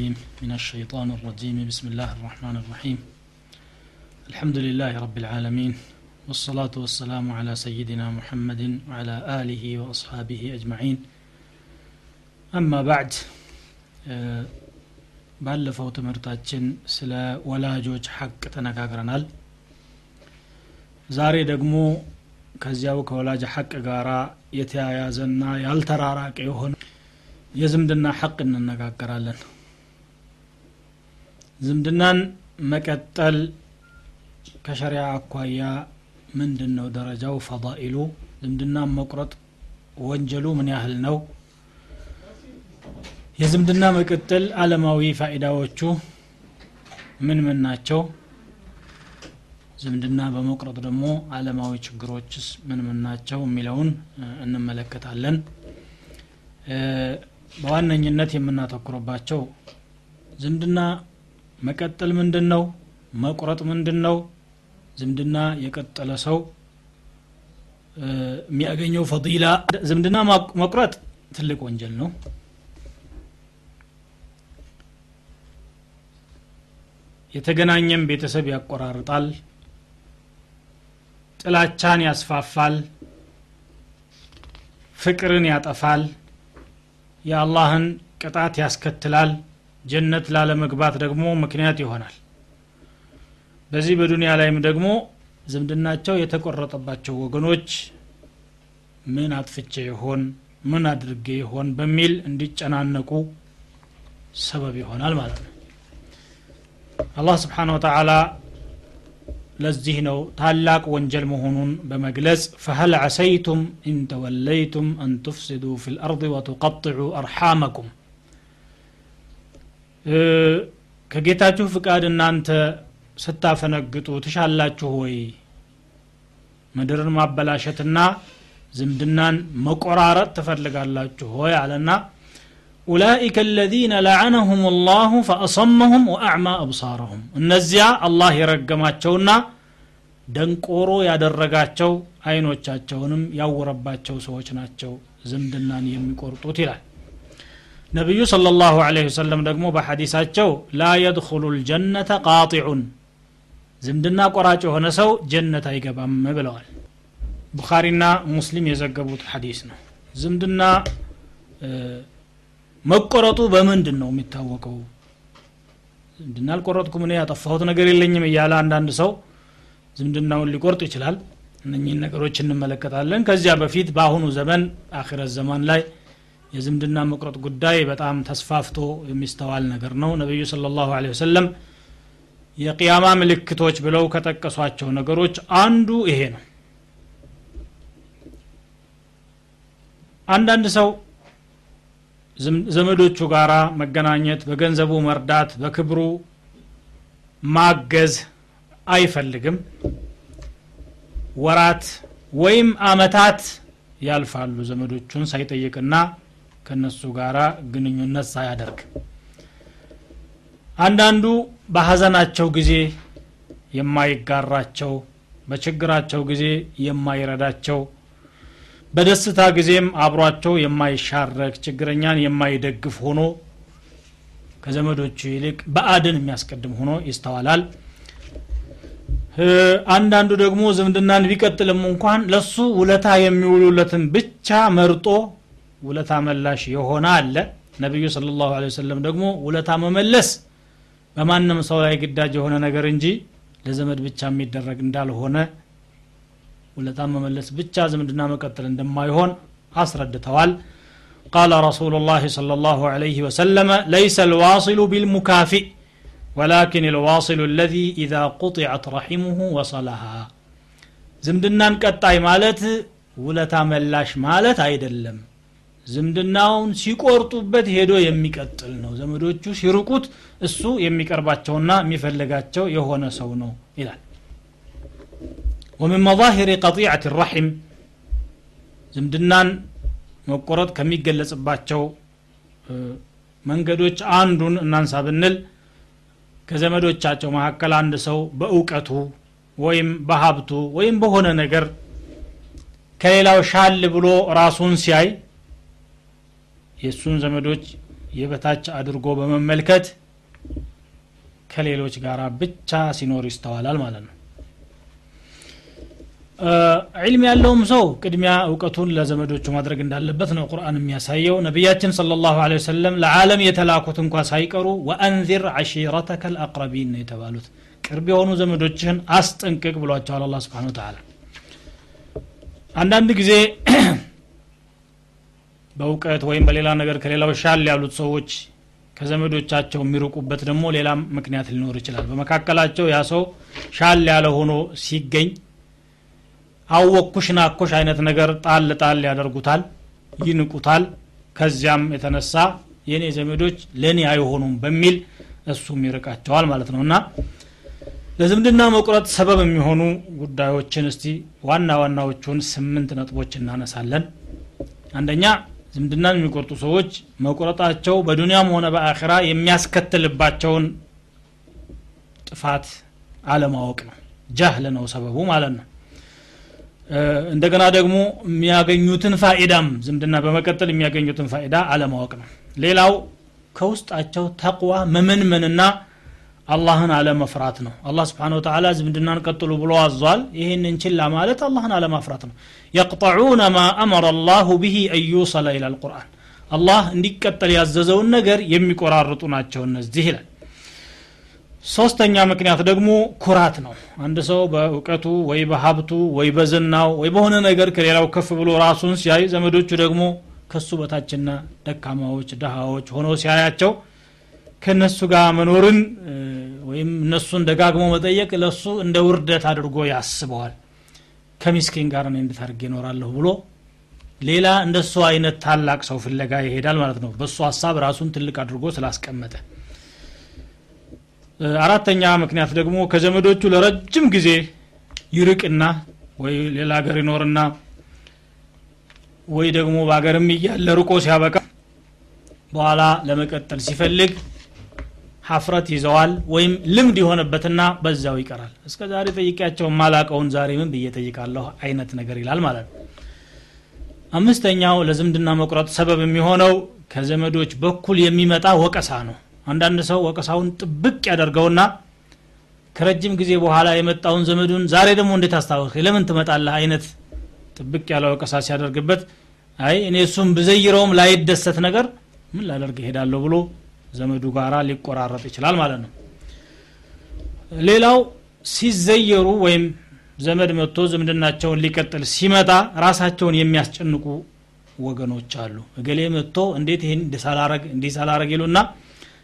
العليم من الشيطان الرجيم بسم الله الرحمن الرحيم الحمد لله رب العالمين والصلاة والسلام على سيدنا محمد وعلى آله وأصحابه أجمعين أما بعد ባለፈው ትምህርታችን ስለ ወላጆች ሐቅ ተነጋግረናል ዛሬ ደግሞ ከዚያው ከወላጅ ሐቅ ጋር የተያያዘና ያልተራራቀ የሆነ የዝምድና ሐቅ እንነጋገራለን ዝምድናን መቀጠል ከሸሪያ አኳያ ምንድን ነው ደረጃው? ፈዳኢሉ ዝምድናን መቁረጥ ወንጀሉ ምን ያህል ነው? የዝምድና መቀጠል አለማዊ ፋይዳዎቹ ምን ምን ናቸው? ዝምድና በመቁረጥ ደግሞ አለማዊ ችግሮችስ ምን ምን ናቸው የሚለውን እንመለከታለን። በዋነኝነት የምናተኩርባቸው ዝምድና መቀጠል ምንድን ነው መቁረጥ ምንድን ነው ዝምድና የቀጠለ ሰው የሚያገኘው ፈዲላ። ዝምድና መቁረጥ ትልቅ ወንጀል ነው። የተገናኘም ቤተሰብ ያቆራርጣል። ጥላቻን ያስፋፋል። ፍቅርን ያጠፋል። የአላህን ቅጣት ያስከትላል ጀነት ላለመግባት ደግሞ ምክንያት ይሆናል። በዚህ በዱንያ ላይም ደግሞ ዝምድናቸው የተቆረጠባቸው ወገኖች ምን አጥፍቼ ይሆን ምን አድርጌ ይሆን በሚል እንዲጨናነቁ ሰበብ ይሆናል ማለት ነው። አላህ سبحانه وتعالى ለዚህ ነው ታላቅ ወንጀል መሆኑን በመግለጽ فهل عسيتم إن توليتم أن تفسدوا في الأرض وتقطعوا أرحامكم ከጌታችሁ ፍቃድ እናንተ ስታፈነግጡ ትሻላችሁ ወይ? ምድርን ማበላሸትና ዝምድናን መቆራረጥ ትፈልጋላችሁ ወይ? አለና ኡላኢከ አለዚነ ለዐነሁም ላሁ ፈአሰመሁም ወአዕማ አብሳረሁም። እነዚያ አላህ የረገማቸውና ደንቆሮ ያደረጋቸው አይኖቻቸውንም ያወረባቸው ሰዎች ናቸው ዝምድናን የሚቆርጡት ይላል ነቢዩ صለ ላሁ ወሰለም ደግሞ በሐዲሳቸው ላ የድኹሉ ልጀነተ ቃጢዑን ዝምድና ቆራጭ የሆነ ሰው ጀነት አይገባም ብለዋል። ቡኻሪና ሙስሊም የዘገቡት ሐዲስ ነው። ዝምድና መቆረጡ በምንድን ነው የሚታወቀው? ዝምድና አልቆረጥኩም እኔ ያጠፋሁት ነገር የለኝም እያለ አንዳንድ ሰው ዝምድናውን ሊቆርጥ ይችላል። እነኚህን ነገሮች እንመለከታለን። ከዚያ በፊት በአሁኑ ዘመን አኺረት ዘማን ላይ የዝምድና መቁረጥ ጉዳይ በጣም ተስፋፍቶ የሚስተዋል ነገር ነው። ነቢዩ ስለ ላሁ ወሰለም የቅያማ ምልክቶች ብለው ከጠቀሷቸው ነገሮች አንዱ ይሄ ነው። አንዳንድ ሰው ዘመዶቹ ጋር መገናኘት በገንዘቡ መርዳት በክብሩ ማገዝ አይፈልግም። ወራት ወይም አመታት ያልፋሉ ዘመዶቹን ሳይጠይቅና ከነሱ ጋር ግንኙነት ሳያደርግ። አንዳንዱ በሀዘናቸው ጊዜ የማይጋራቸው በችግራቸው ጊዜ የማይረዳቸው በደስታ ጊዜም አብሯቸው የማይሻረክ ችግረኛን የማይደግፍ ሆኖ ከዘመዶቹ ይልቅ በአድን የሚያስቀድም ሆኖ ይስተዋላል። አንዳንዱ ደግሞ ዝምድናን ቢቀጥልም እንኳን ለሱ ውለታ የሚውሉለትን ብቻ መርጦ ውለታ መላሽ የሆነ አለ ነቢዩ ስለ ላሁ ወሰለም ደግሞ ውለታ መመለስ በማንም ሰው ላይ ግዳጅ የሆነ ነገር እንጂ ለዘመድ ብቻ የሚደረግ እንዳልሆነ ውለታ መመለስ ብቻ ዝምድና መቀጠል እንደማይሆን አስረድተዋል قال رسول الله صلى الله عليه وسلم ليس الواصل بالمكافئ ولكن الواصل الذي إذا قطعت رحمه وصلها ዝምድናን ቀጣይ ማለት ውለታ መላሽ ማለት አይደለም ዝምድናውን ሲቆርጡበት ሄዶ የሚቀጥል ነው ዘመዶቹ ሲርቁት እሱ የሚቀርባቸውና የሚፈልጋቸው የሆነ ሰው ነው ይላል ومن مظاهر قطيعة الرحم ዝምድናን መቆረጥ ከሚገለጽባቸው መንገዶች አንዱን እናንሳ ብንል ከዘመዶቻቸው መካከል አንድ ሰው በእውቀቱ ወይም በሀብቱ ወይም በሆነ ነገር ከሌላው ሻል ብሎ ራሱን ሲያይ የእሱን ዘመዶች የበታች አድርጎ በመመልከት ከሌሎች ጋር ብቻ ሲኖር ይስተዋላል ማለት ነው። ዒልም ያለውም ሰው ቅድሚያ እውቀቱን ለዘመዶቹ ማድረግ እንዳለበት ነው ቁርአን የሚያሳየው። ነቢያችን ስለ ላሁ ወሰለም ለዓለም የተላኩት እንኳ ሳይቀሩ ወአንዚር ዓሺረተከ ልአቅረቢን ነው የተባሉት። ቅርብ የሆኑ ዘመዶችህን አስጠንቅቅ ብሏቸዋል አላ ስብን ተላ አንዳንድ ጊዜ በእውቀት ወይም በሌላ ነገር ከሌላው ሻል ያሉት ሰዎች ከዘመዶቻቸው የሚርቁበት ደግሞ ሌላ ምክንያት ሊኖር ይችላል። በመካከላቸው ያ ሰው ሻል ያለ ሆኖ ሲገኝ አወኩሽ ናኮሽ አይነት ነገር ጣል ጣል ያደርጉታል ይንቁታል። ከዚያም የተነሳ የእኔ ዘመዶች ለእኔ አይሆኑም በሚል እሱም ይርቃቸዋል ማለት ነው። እና ለዝምድና መቁረጥ ሰበብ የሚሆኑ ጉዳዮችን እስቲ ዋና ዋናዎቹን ስምንት ነጥቦች እናነሳለን። አንደኛ ዝምድናን የሚቆርጡ ሰዎች መቁረጣቸው በዱንያም ሆነ በአኺራ የሚያስከትልባቸውን ጥፋት አለማወቅ ነው። ጃህል ነው ሰበቡ ማለት ነው። እንደገና ደግሞ የሚያገኙትን ፋኢዳም ዝምድና በመቀጠል የሚያገኙትን ፋኢዳ አለማወቅ ነው። ሌላው ከውስጣቸው ተቅዋ መመንመንና አላህን አለመፍራት ነው። አላህ ስብሓን ወተላ ዝምድናን ቀጥሉ ብሎ አዟል። ይህንን ችላ ማለት አላህን አለማፍራት ነው። የቅጠዑነ ማ አመረ አላሁ ብሂ አዩሰለ ይላል ቁርአን። አላህ እንዲቀጠል ያዘዘውን ነገር የሚቆራርጡ ናቸው እነዚህ ይላል። ሶስተኛ ምክንያት ደግሞ ኩራት ነው። አንድ ሰው በእውቀቱ ወይ በሀብቱ ወይ በዝናው ወይ በሆነ ነገር ከሌላው ከፍ ብሎ ራሱን ሲያይ ዘመዶቹ ደግሞ ከሱ በታችና ደካማዎች ደሃዎች ሆነው ሲያያቸው ከእነሱ ጋር መኖርን ወይም እነሱን ደጋግሞ መጠየቅ ለሱ እንደ ውርደት አድርጎ ያስበዋል። ከሚስኪን ጋር እኔ እንዴት አድርጌ ብሎ ሌላ እንደሱ አይነት ታላቅ ሰው ፍለጋ ይሄዳል ማለት ነው። በእሱ ሀሳብ ራሱን ትልቅ አድርጎ ስላስቀመጠ። አራተኛ ምክንያት ደግሞ ከዘመዶቹ ለረጅም ጊዜ ይርቅና ወይ ሌላ ሀገር ይኖርና ወይ ደግሞ በሀገርም እያለ ርቆ ሲያበቃ በኋላ ለመቀጠል ሲፈልግ ሀፍረት ይዘዋል ወይም ልምድ የሆነበትና በዛው ይቀራል። እስከ ዛሬ ጠይቂያቸው ማላቀውን ዛሬ ምን ብዬ ጠይቃለሁ? አይነት ነገር ይላል ማለት ነው። አምስተኛው ለዝምድና መቁረጥ ሰበብ የሚሆነው ከዘመዶች በኩል የሚመጣ ወቀሳ ነው። አንዳንድ ሰው ወቀሳውን ጥብቅ ያደርገውና ከረጅም ጊዜ በኋላ የመጣውን ዘመዱን ዛሬ ደግሞ እንዴት አስታወስ ለምን ትመጣለህ? አይነት ጥብቅ ያለ ወቀሳ ሲያደርግበት አይ እኔ እሱም ብዘይረውም ላይደሰት ነገር ምን ላደርግ ይሄዳለሁ ብሎ ዘመዱ ጋራ ሊቆራረጥ ይችላል ማለት ነው። ሌላው ሲዘየሩ ወይም ዘመድ መጥቶ ዝምድናቸውን ሊቀጥል ሲመጣ ራሳቸውን የሚያስጨንቁ ወገኖች አሉ። እገሌ መጥቶ እንዴት ይህን እንዲሳላረግ እንዲሳላረግ ይሉና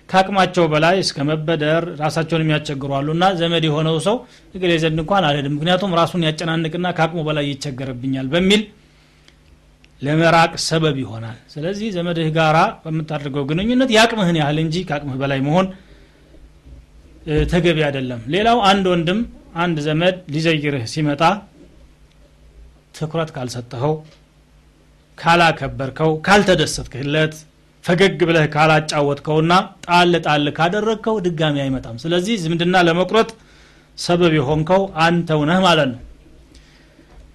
ከአቅማቸው በላይ እስከ መበደር ራሳቸውን የሚያስቸግሩ አሉና ዘመድ የሆነው ሰው እገሌ ዘንድ እንኳን አልሄድም ምክንያቱም ራሱን ያጨናንቅና ከአቅሙ በላይ ይቸገርብኛል በሚል ለመራቅ ሰበብ ይሆናል። ስለዚህ ዘመድህ ጋራ በምታደርገው ግንኙነት የአቅምህን ያህል እንጂ ከአቅምህ በላይ መሆን ተገቢ አይደለም። ሌላው አንድ ወንድም አንድ ዘመድ ሊዘይርህ ሲመጣ ትኩረት ካልሰጠኸው ካላከበርከው ካልተደሰትክለት ፈገግ ብለህ ካላጫወትከውና ጣል ጣል ካደረግከው ድጋሚ አይመጣም። ስለዚህ ዝምድና ለመቁረጥ ሰበብ የሆንከው አንተው ነህ ማለት ነው።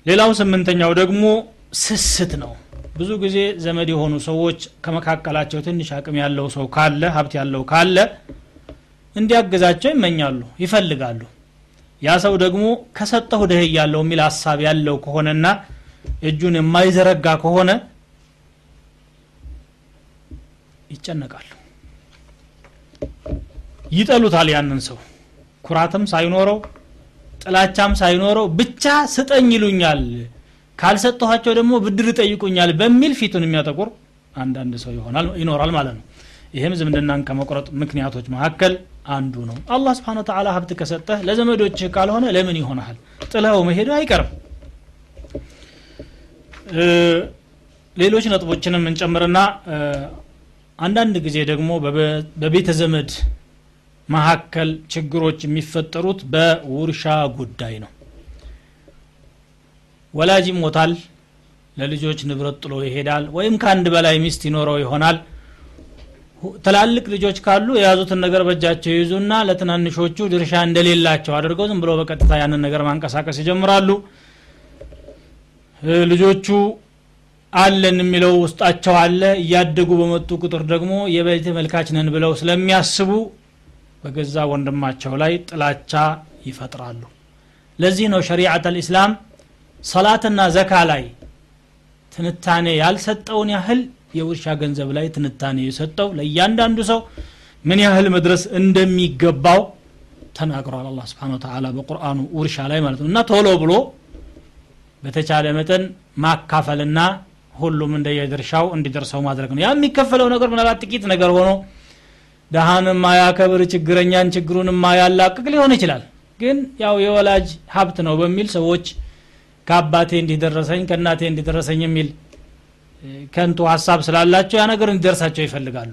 ሌላው ስምንተኛው ደግሞ ስስት ነው። ብዙ ጊዜ ዘመድ የሆኑ ሰዎች ከመካከላቸው ትንሽ አቅም ያለው ሰው ካለ ሀብት ያለው ካለ እንዲያገዛቸው ይመኛሉ ይፈልጋሉ። ያ ሰው ደግሞ ከሰጠሁ ደህ ያለው የሚል ሀሳብ ያለው ከሆነና እጁን የማይዘረጋ ከሆነ ይጨነቃሉ። ይጠሉታል ያንን ሰው። ኩራትም ሳይኖረው ጥላቻም ሳይኖረው ብቻ ስጠኝ ይሉኛል ካልሰጠኋቸው ደግሞ ብድር ይጠይቁኛል በሚል ፊቱን የሚያጠቁር አንዳንድ ሰው ይሆናል ይኖራል ማለት ነው። ይህም ዝምድናን ከመቁረጥ ምክንያቶች መካከል አንዱ ነው። አላህ ስብሓን ተላ ሀብት ከሰጠህ ለዘመዶችህ ካልሆነ ለምን ይሆናል? ጥለው መሄዱ አይቀርም። ሌሎች ነጥቦችንም እንጨምርና አንዳንድ ጊዜ ደግሞ በቤተ ዘመድ መካከል ችግሮች የሚፈጠሩት በውርሻ ጉዳይ ነው ወላጅ ይሞታል ለልጆች ንብረት ጥሎ ይሄዳል ወይም ከአንድ በላይ ሚስት ይኖረው ይሆናል። ትላልቅ ልጆች ካሉ የያዙትን ነገር በእጃቸው ይዙና ለትናንሾቹ ድርሻ እንደሌላቸው አድርገው ዝም ብሎ በቀጥታ ያንን ነገር ማንቀሳቀስ ይጀምራሉ። ልጆቹ አለን የሚለው ውስጣቸው አለ እያደጉ በመጡ ቁጥር ደግሞ የበላይ ተመልካች ነን ብለው ስለሚያስቡ በገዛ ወንድማቸው ላይ ጥላቻ ይፈጥራሉ። ለዚህ ነው ሸሪዓት አልእስላም ሰላትና ዘካ ላይ ትንታኔ ያልሰጠውን ያህል የውርሻ ገንዘብ ላይ ትንታኔ የሰጠው ለእያንዳንዱ ሰው ምን ያህል መድረስ እንደሚገባው ተናግሯል አላ ስብን ተላ በቁርአኑ ውርሻ ላይ ማለት ነው። እና ቶሎ ብሎ በተቻለ መጠን ማካፈልና ሁሉም እንደየድርሻው እንዲደርሰው ማድረግ ነው። ያ የሚከፈለው ነገር ምናልባት ጥቂት ነገር ሆኖ ደሃን ማያከብር ችግረኛን ችግሩን ማያላቅቅ ሊሆን ይችላል። ግን ያው የወላጅ ሀብት ነው በሚል ሰዎች ከአባቴ እንዲደረሰኝ ከእናቴ እንዲደረሰኝ የሚል ከንቱ ሀሳብ ስላላቸው ያ ነገር እንዲደርሳቸው ይፈልጋሉ።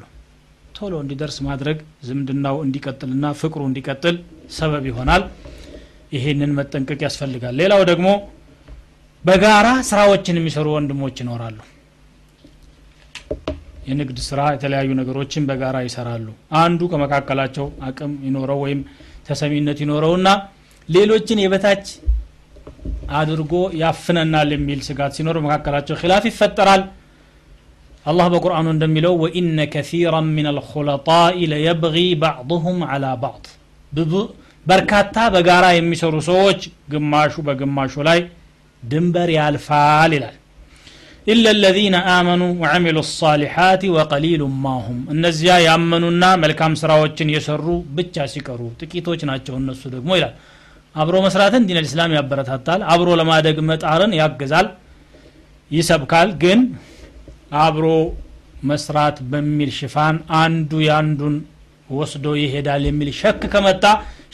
ቶሎ እንዲደርስ ማድረግ ዝምድናው እንዲቀጥልና ፍቅሩ እንዲቀጥል ሰበብ ይሆናል። ይሄንን መጠንቀቅ ያስፈልጋል። ሌላው ደግሞ በጋራ ስራዎችን የሚሰሩ ወንድሞች ይኖራሉ። የንግድ ስራ የተለያዩ ነገሮችን በጋራ ይሰራሉ። አንዱ ከመካከላቸው አቅም ይኖረው ወይም ተሰሚነት ይኖረውና ሌሎችን የበታች አድርጎ ያፍነናል የሚል ስጋት ሲኖር መካከላቸው ኪላፍ ይፈጠራል። አላህ በቁርአኑ እንደሚለው ወኢነ ከሲራ ምን አልኹለጣኢ ለየብጊ ባዕضሁም አላ ባዕض በርካታ በጋራ የሚሰሩ ሰዎች ግማሹ በግማሹ ላይ ድንበር ያልፋል ይላል። ኢላ ለዚነ አመኑ ወዐሚሉ ሳሊሓት ወቀሊሉ ማሁም እነዚያ ያመኑና መልካም ስራዎችን የሰሩ ብቻ ሲቀሩ ጥቂቶች ናቸው እነሱ ደግሞ ይላል አብሮ መስራትን ዲን ልእስላም ያበረታታል። አብሮ ለማደግ መጣርን ያግዛል ይሰብካል። ግን አብሮ መስራት በሚል ሽፋን አንዱ ያንዱን ወስዶ ይሄዳል የሚል ሸክ ከመጣ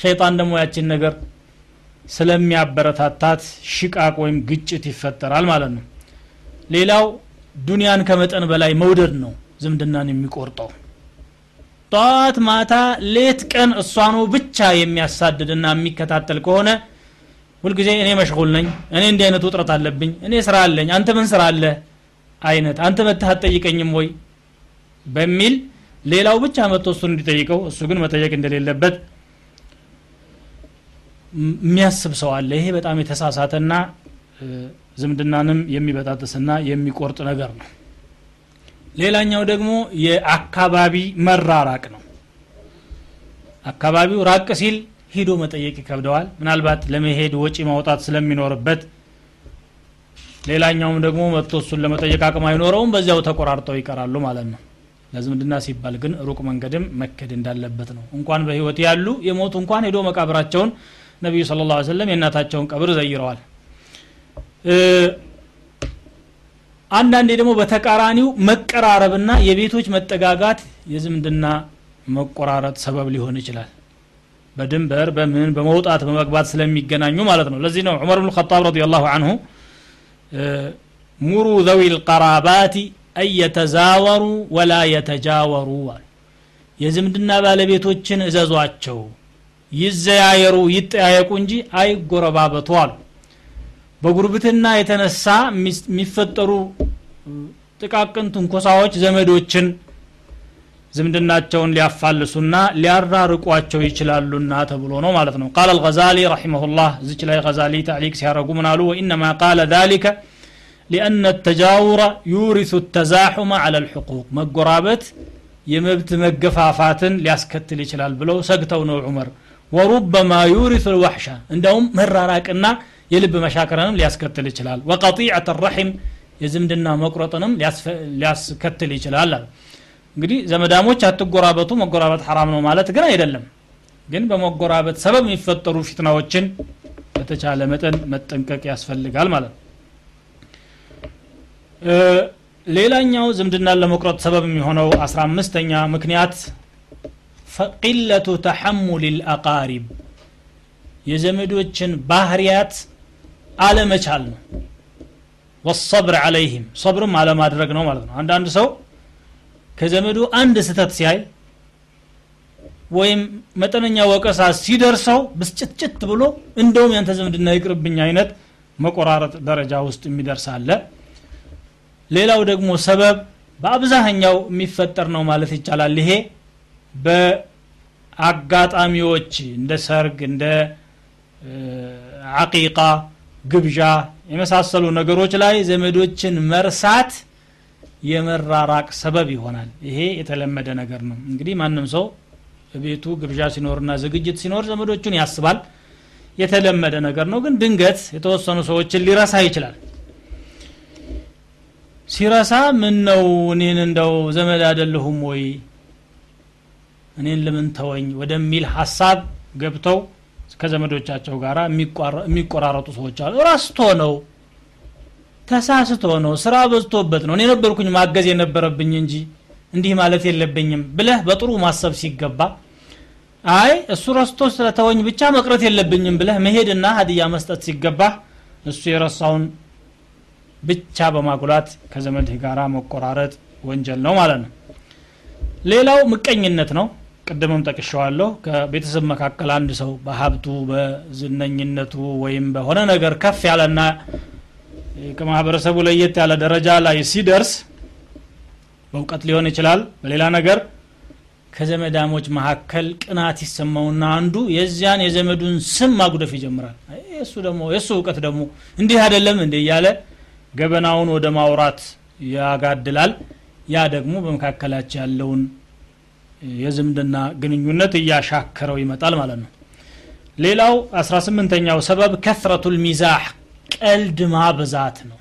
ሸይጣን ደግሞ ያችን ነገር ስለሚያበረታታት ሽቃቅ ወይም ግጭት ይፈጠራል ማለት ነው። ሌላው ዱንያን ከመጠን በላይ መውደድ ነው ዝምድናን የሚቆርጠው ጠዋት ማታ ሌት ቀን እሷኑ ብቻ የሚያሳድድና የሚከታተል ከሆነ ሁልጊዜ እኔ መሽጉል ነኝ እኔ እንዲህ አይነት ውጥረት አለብኝ እኔ ስራ አለኝ አንተ ምን ስራ አለ አይነት አንተ መጥተህ አትጠይቀኝም ወይ? በሚል ሌላው ብቻ መጥቶ እሱን እንዲጠይቀው እሱ ግን መጠየቅ እንደሌለበት የሚያስብ ሰው አለ። ይሄ በጣም የተሳሳተና ዝምድናንም የሚበጣጥስና የሚቆርጥ ነገር ነው ሌላኛው ደግሞ የአካባቢ መራራቅ ነው። አካባቢው ራቅ ሲል ሂዶ መጠየቅ ይከብደዋል። ምናልባት ለመሄድ ወጪ ማውጣት ስለሚኖርበት ሌላኛውም ደግሞ መጥቶ እሱን ለመጠየቅ አቅም አይኖረውም በዚያው ተቆራርጠው ይቀራሉ ማለት ነው። ለዝምድና ሲባል ግን ሩቅ መንገድም መከድ እንዳለበት ነው። እንኳን በህይወት ያሉ የሞቱ እንኳን ሄዶ መቃብራቸውን ነቢዩ ስለ ላ ሰለም የእናታቸውን ቀብር ዘይረዋል አንዳንዴ ደግሞ በተቃራኒው መቀራረብና የቤቶች መጠጋጋት የዝምድና መቆራረጥ ሰበብ ሊሆን ይችላል። በድንበር በምን በመውጣት በመግባት ስለሚገናኙ ማለት ነው። ለዚህ ነው ዑመር ብን ጣብ ረዲ ላሁ አንሁ ሙሩ ዘዊ ልቀራባት አን የተዛወሩ ወላ የተጃወሩ የዝምድና ባለቤቶችን እዘዟቸው ይዘያየሩ ይጠያየቁ እንጂ አይጎረባበቱ አሉ በጉርብትና የተነሳ የሚፈጠሩ ጥቃቅን ትንኮሳዎች ዘመዶችን ዝምድናቸውን ሊያፋልሱና ሊያራርቋቸው ይችላሉና ተብሎ ነው ማለት ነው ቃል አልዛሊ ረሒመሁላህ እዚች ላይ ዛሊ ታሊቅ ሲያረጉ ምን አሉ ወኢነማ ቃለ ذሊከ ሊአነ ተጃውረ ዩሪሱ ተዛሑመ አለ ልሕቁቅ መጎራበት የመብት መገፋፋትን ሊያስከትል ይችላል ብለው ሰግተው ነው ዑመር ወሩበማ ዩሪሱ ልዋሕሻ እንዲያውም መራራቅና የልብ መሻከረንም ሊያስከትል ይችላል። ወቀጢዐት ረሒም የዝምድና መቁረጥንም ሊያስከትል ይችላል አለ። እንግዲህ ዘመዳሞች አትጎራበቱ መጎራበት ሐራም ነው ማለት ግን አይደለም። ግን በመጎራበት ሰበብ የሚፈጠሩ ፊትናዎችን በተቻለ መጠን መጠንቀቅ ያስፈልጋል ማለት ነው። ሌላኛው ዝምድናን ለመቁረጥ ሰበብ የሚሆነው አስራ አምስተኛ ምክንያት ቂለቱ ተሐሙል ልአቃሪብ የዘመዶችን ባህርያት አለመቻል ነው። ወሰብር አለይህም ሰብርም አለማድረግ ነው ማለት ነው። አንዳንድ ሰው ከዘመዱ አንድ ስተት ሲያይ ወይም መጠነኛ ወቀሳ ሲደርሰው ብስጭትጭት ብሎ እንደውም ያንተ ዘመድና ይቅርብኝ አይነት መቆራረጥ ደረጃ ውስጥ የሚደርስ አለ። ሌላው ደግሞ ሰበብ በአብዛኛው የሚፈጠር ነው ማለት ይቻላል። ይሄ በአጋጣሚዎች እንደ ሰርግ እንደ አቂቃ ግብዣ የመሳሰሉ ነገሮች ላይ ዘመዶችን መርሳት የመራራቅ ሰበብ ይሆናል። ይሄ የተለመደ ነገር ነው። እንግዲህ ማንም ሰው ቤቱ ግብዣ ሲኖርና ዝግጅት ሲኖር ዘመዶቹን ያስባል። የተለመደ ነገር ነው። ግን ድንገት የተወሰኑ ሰዎችን ሊረሳ ይችላል። ሲረሳ ምን ነው እኔን እንደው ዘመድ አይደለሁም ወይ? እኔን ለምን ተወኝ? ወደሚል ሀሳብ ገብተው ከዘመዶቻቸው ጋር የሚቆራረጡ ሰዎች አሉ። ረስቶ ነው። ተሳስቶ ነው። ስራ በዝቶበት ነው። እኔ ነበርኩኝ ማገዝ የነበረብኝ እንጂ እንዲህ ማለት የለብኝም ብለህ በጥሩ ማሰብ ሲገባ አይ እሱ ረስቶ ስለተወኝ ብቻ መቅረት የለብኝም ብለህ መሄድና ሀዲያ መስጠት ሲገባ እሱ የረሳውን ብቻ በማጉላት ከዘመድህ ጋር መቆራረጥ ወንጀል ነው ማለት ነው። ሌላው ምቀኝነት ነው ቅድምም ጠቅሸዋለሁ ከቤተሰብ መካከል አንድ ሰው በሀብቱ በዝነኝነቱ ወይም በሆነ ነገር ከፍ ያለና ከማህበረሰቡ ለየት ያለ ደረጃ ላይ ሲደርስ በእውቀት ሊሆን ይችላል። በሌላ ነገር ከዘመዳሞች መካከል ቅናት ይሰማውና አንዱ የዚያን የዘመዱን ስም ማጉደፍ ይጀምራል። እሱ ደግሞ የእሱ እውቀት ደግሞ እንዲህ አይደለም እንዴ እያለ ገበናውን ወደ ማውራት ያጋድላል። ያ ደግሞ በመካከላቸው ያለውን የዝምድና ግንኙነት እያሻከረው ይመጣል ማለት ነው። ሌላው 18ኛው ሰበብ ከስረቱ ልሚዛህ ቀልድ ማብዛት ነው።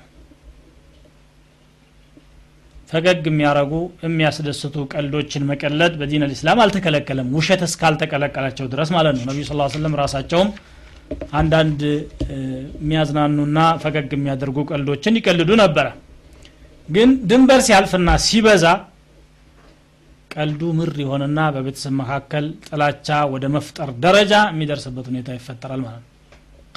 ፈገግ የሚያረጉ የሚያስደስቱ ቀልዶችን መቀለድ በዲን ልእስላም አልተከለከለም ውሸት እስካልተቀለቀላቸው ድረስ ማለት ነው። ነቢዩ ስ ስለም ራሳቸውም አንዳንድ የሚያዝናኑና ፈገግ የሚያደርጉ ቀልዶችን ይቀልዱ ነበረ። ግን ድንበር ሲያልፍና ሲበዛ ቀልዱ ምር የሆነና በቤተሰብ መካከል ጥላቻ ወደ መፍጠር ደረጃ የሚደርስበት ሁኔታ ይፈጠራል ማለት ነው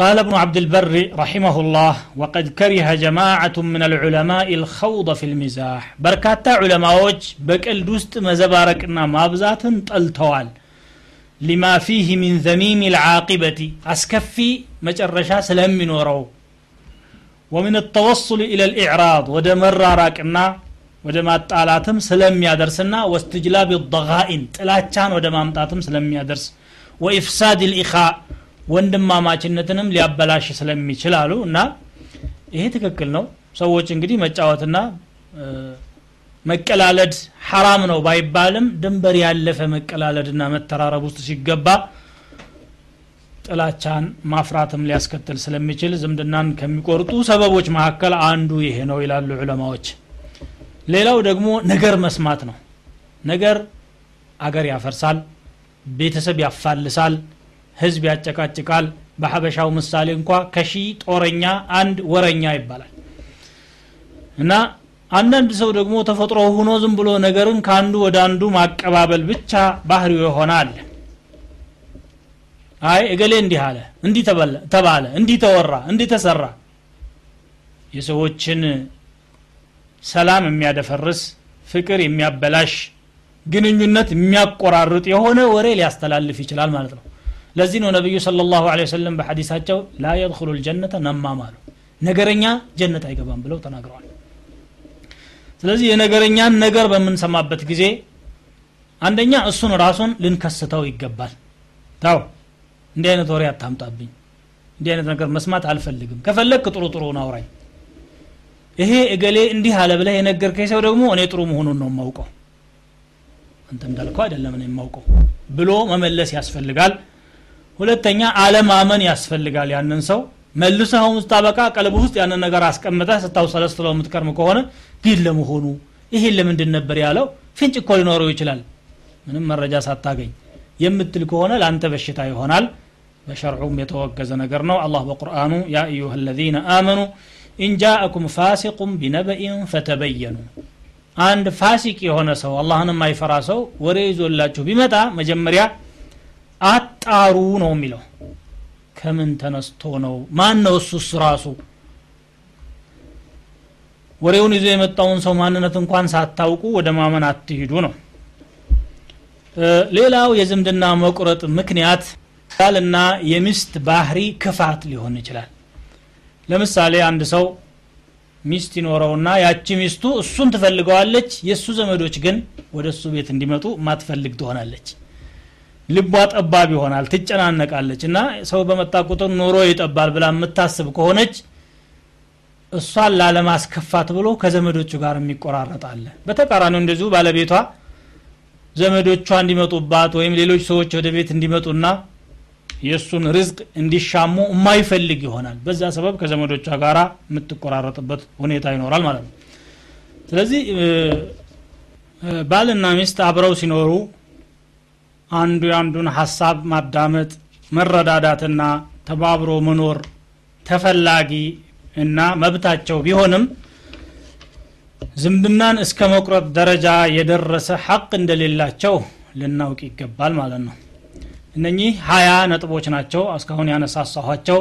قال ابن عبد البر رحمه الله وقد كره جماعة من العلماء الخوض في المزاح بركاتا علماء بقل دوست مزباركنا مابزات طلتوال لما فيه من ذميم العاقبة أسكفي مجرشا سلم من ورو ومن التوصل إلى الإعراض ودمر راكنا ወደ ማጣላትም ስለሚያደርስና ወስትጅላብ ضغائን ጥላቻን ወደ ማምጣትም ስለሚያደርስ ወኢፍሳድ ልኢኻ ወንድማማችነትንም ሊያበላሽ ስለሚችል አሉ። እና ይሄ ትክክል ነው። ሰዎች እንግዲህ መጫወትና መቀላለድ ሐራም ነው ባይባልም ድንበር ያለፈ መቀላለድና መተራረብ ውስጥ ሲገባ ጥላቻን ማፍራትም ሊያስከትል ስለሚችል ዝምድናን ከሚቆርጡ ሰበቦች መካከል አንዱ ይሄ ነው ይላሉ ዑለማዎች። ሌላው ደግሞ ነገር መስማት ነው። ነገር አገር ያፈርሳል ቤተሰብ ያፋልሳል ህዝብ ያጨቃጭቃል። በሀበሻው ምሳሌ እንኳ ከሺ ጦረኛ አንድ ወረኛ ይባላል። እና አንዳንድ ሰው ደግሞ ተፈጥሮ ሆኖ ዝም ብሎ ነገርን ከአንዱ ወደ አንዱ ማቀባበል ብቻ ባህሪው የሆነ አለ። አይ እገሌ እንዲህ አለ እንዲህ ተባለ እንዲህ ተወራ እንዲህ ተሰራ። የሰዎችን ሰላም የሚያደፈርስ ፍቅር የሚያበላሽ ግንኙነት የሚያቆራርጥ የሆነ ወሬ ሊያስተላልፍ ይችላል ማለት ነው። ለዚህ ነው ነቢዩ ስለ ላሁ ወሰለም በሐዲሳቸው ላ የድኩሉ ልጀነተ ነማም አሉ። ነገረኛ ጀነት አይገባም ብለው ተናግረዋል። ስለዚህ የነገረኛን ነገር በምንሰማበት ጊዜ አንደኛ እሱን ራሱን ልንከስተው ይገባል። ታው እንዲህ አይነት ወሬ አታምጣብኝ እንዲህ አይነት ነገር መስማት አልፈልግም ከፈለግ ጥሩ ጥሩ አውራኝ ይሄ እገሌ እንዲህ አለ ብለህ የነገርከኝ ሰው ደግሞ እኔ ጥሩ መሆኑን ነው የማውቀው። አንተ እንዳልከው አይደለም እኔ የማውቀው። ብሎ መመለስ ያስፈልጋል። ሁለተኛ አለማመን ያስፈልጋል። ያንን ሰው መልሰኸው ስታበቃ ቀልብ ውስጥ ያንን ነገር አስቀምጠህ ስታውሰለስለው የምትቀርም ከሆነ ግን ለመሆኑ ይሄን ለምንድን ነበር ያለው? ፍንጭ እኮ ሊኖረው ይችላል። ምንም መረጃ ሳታገኝ የምትል ከሆነ ለአንተ በሽታ ይሆናል። በሸርዑም የተወገዘ ነገር ነው። አላህ በቁርአኑ ያ አዩሃ آمنوا إن جاءكم فاسق بنبإ فتبينوا አንድ ፋሲቅ የሆነ ሰው አላህን የማይፈራ ሰው ወሬ ይዞላችሁ ቢመጣ መጀመሪያ አጣሩ ነው የሚለው። ከምን ተነስቶ ነው? ማን ነው እሱስ ራሱ ወሬውን ይዞ የመጣውን ሰው ማንነት እንኳን ሳታውቁ ወደ ማመን አትሂዱ ነው። ሌላው የዝምድና መቁረጥ ምክንያት ባልና የሚስት ባህሪ ክፋት ሊሆን ይችላል ለምሳሌ አንድ ሰው ሚስት ይኖረውና ያቺ ሚስቱ እሱን ትፈልገዋለች የእሱ ዘመዶች ግን ወደ እሱ ቤት እንዲመጡ ማትፈልግ ትሆናለች። ልቧ ጠባብ ይሆናል ትጨናነቃለች። እና ሰው በመጣ ቁጥር ኑሮ ይጠባል ብላ የምታስብ ከሆነች እሷን ላለማስከፋት ብሎ ከዘመዶቹ ጋር የሚቆራረጣለ በተቃራኒው እንደዚሁ ባለቤቷ ዘመዶቿ እንዲመጡባት ወይም ሌሎች ሰዎች ወደ ቤት እንዲመጡና የእሱን ርዝቅ እንዲሻሙ የማይፈልግ ይሆናል። በዛ ሰበብ ከዘመዶቿ ጋር የምትቆራረጥበት ሁኔታ ይኖራል ማለት ነው። ስለዚህ ባልና ሚስት አብረው ሲኖሩ አንዱ የአንዱን ሀሳብ ማዳመጥ መረዳዳትና ተባብሮ መኖር ተፈላጊ እና መብታቸው ቢሆንም ዝምድናን እስከ መቁረጥ ደረጃ የደረሰ ሐቅ እንደሌላቸው ልናውቅ ይገባል ማለት ነው እነኚህ ሀያ ነጥቦች ናቸው እስካሁን ያነሳሳኋቸው።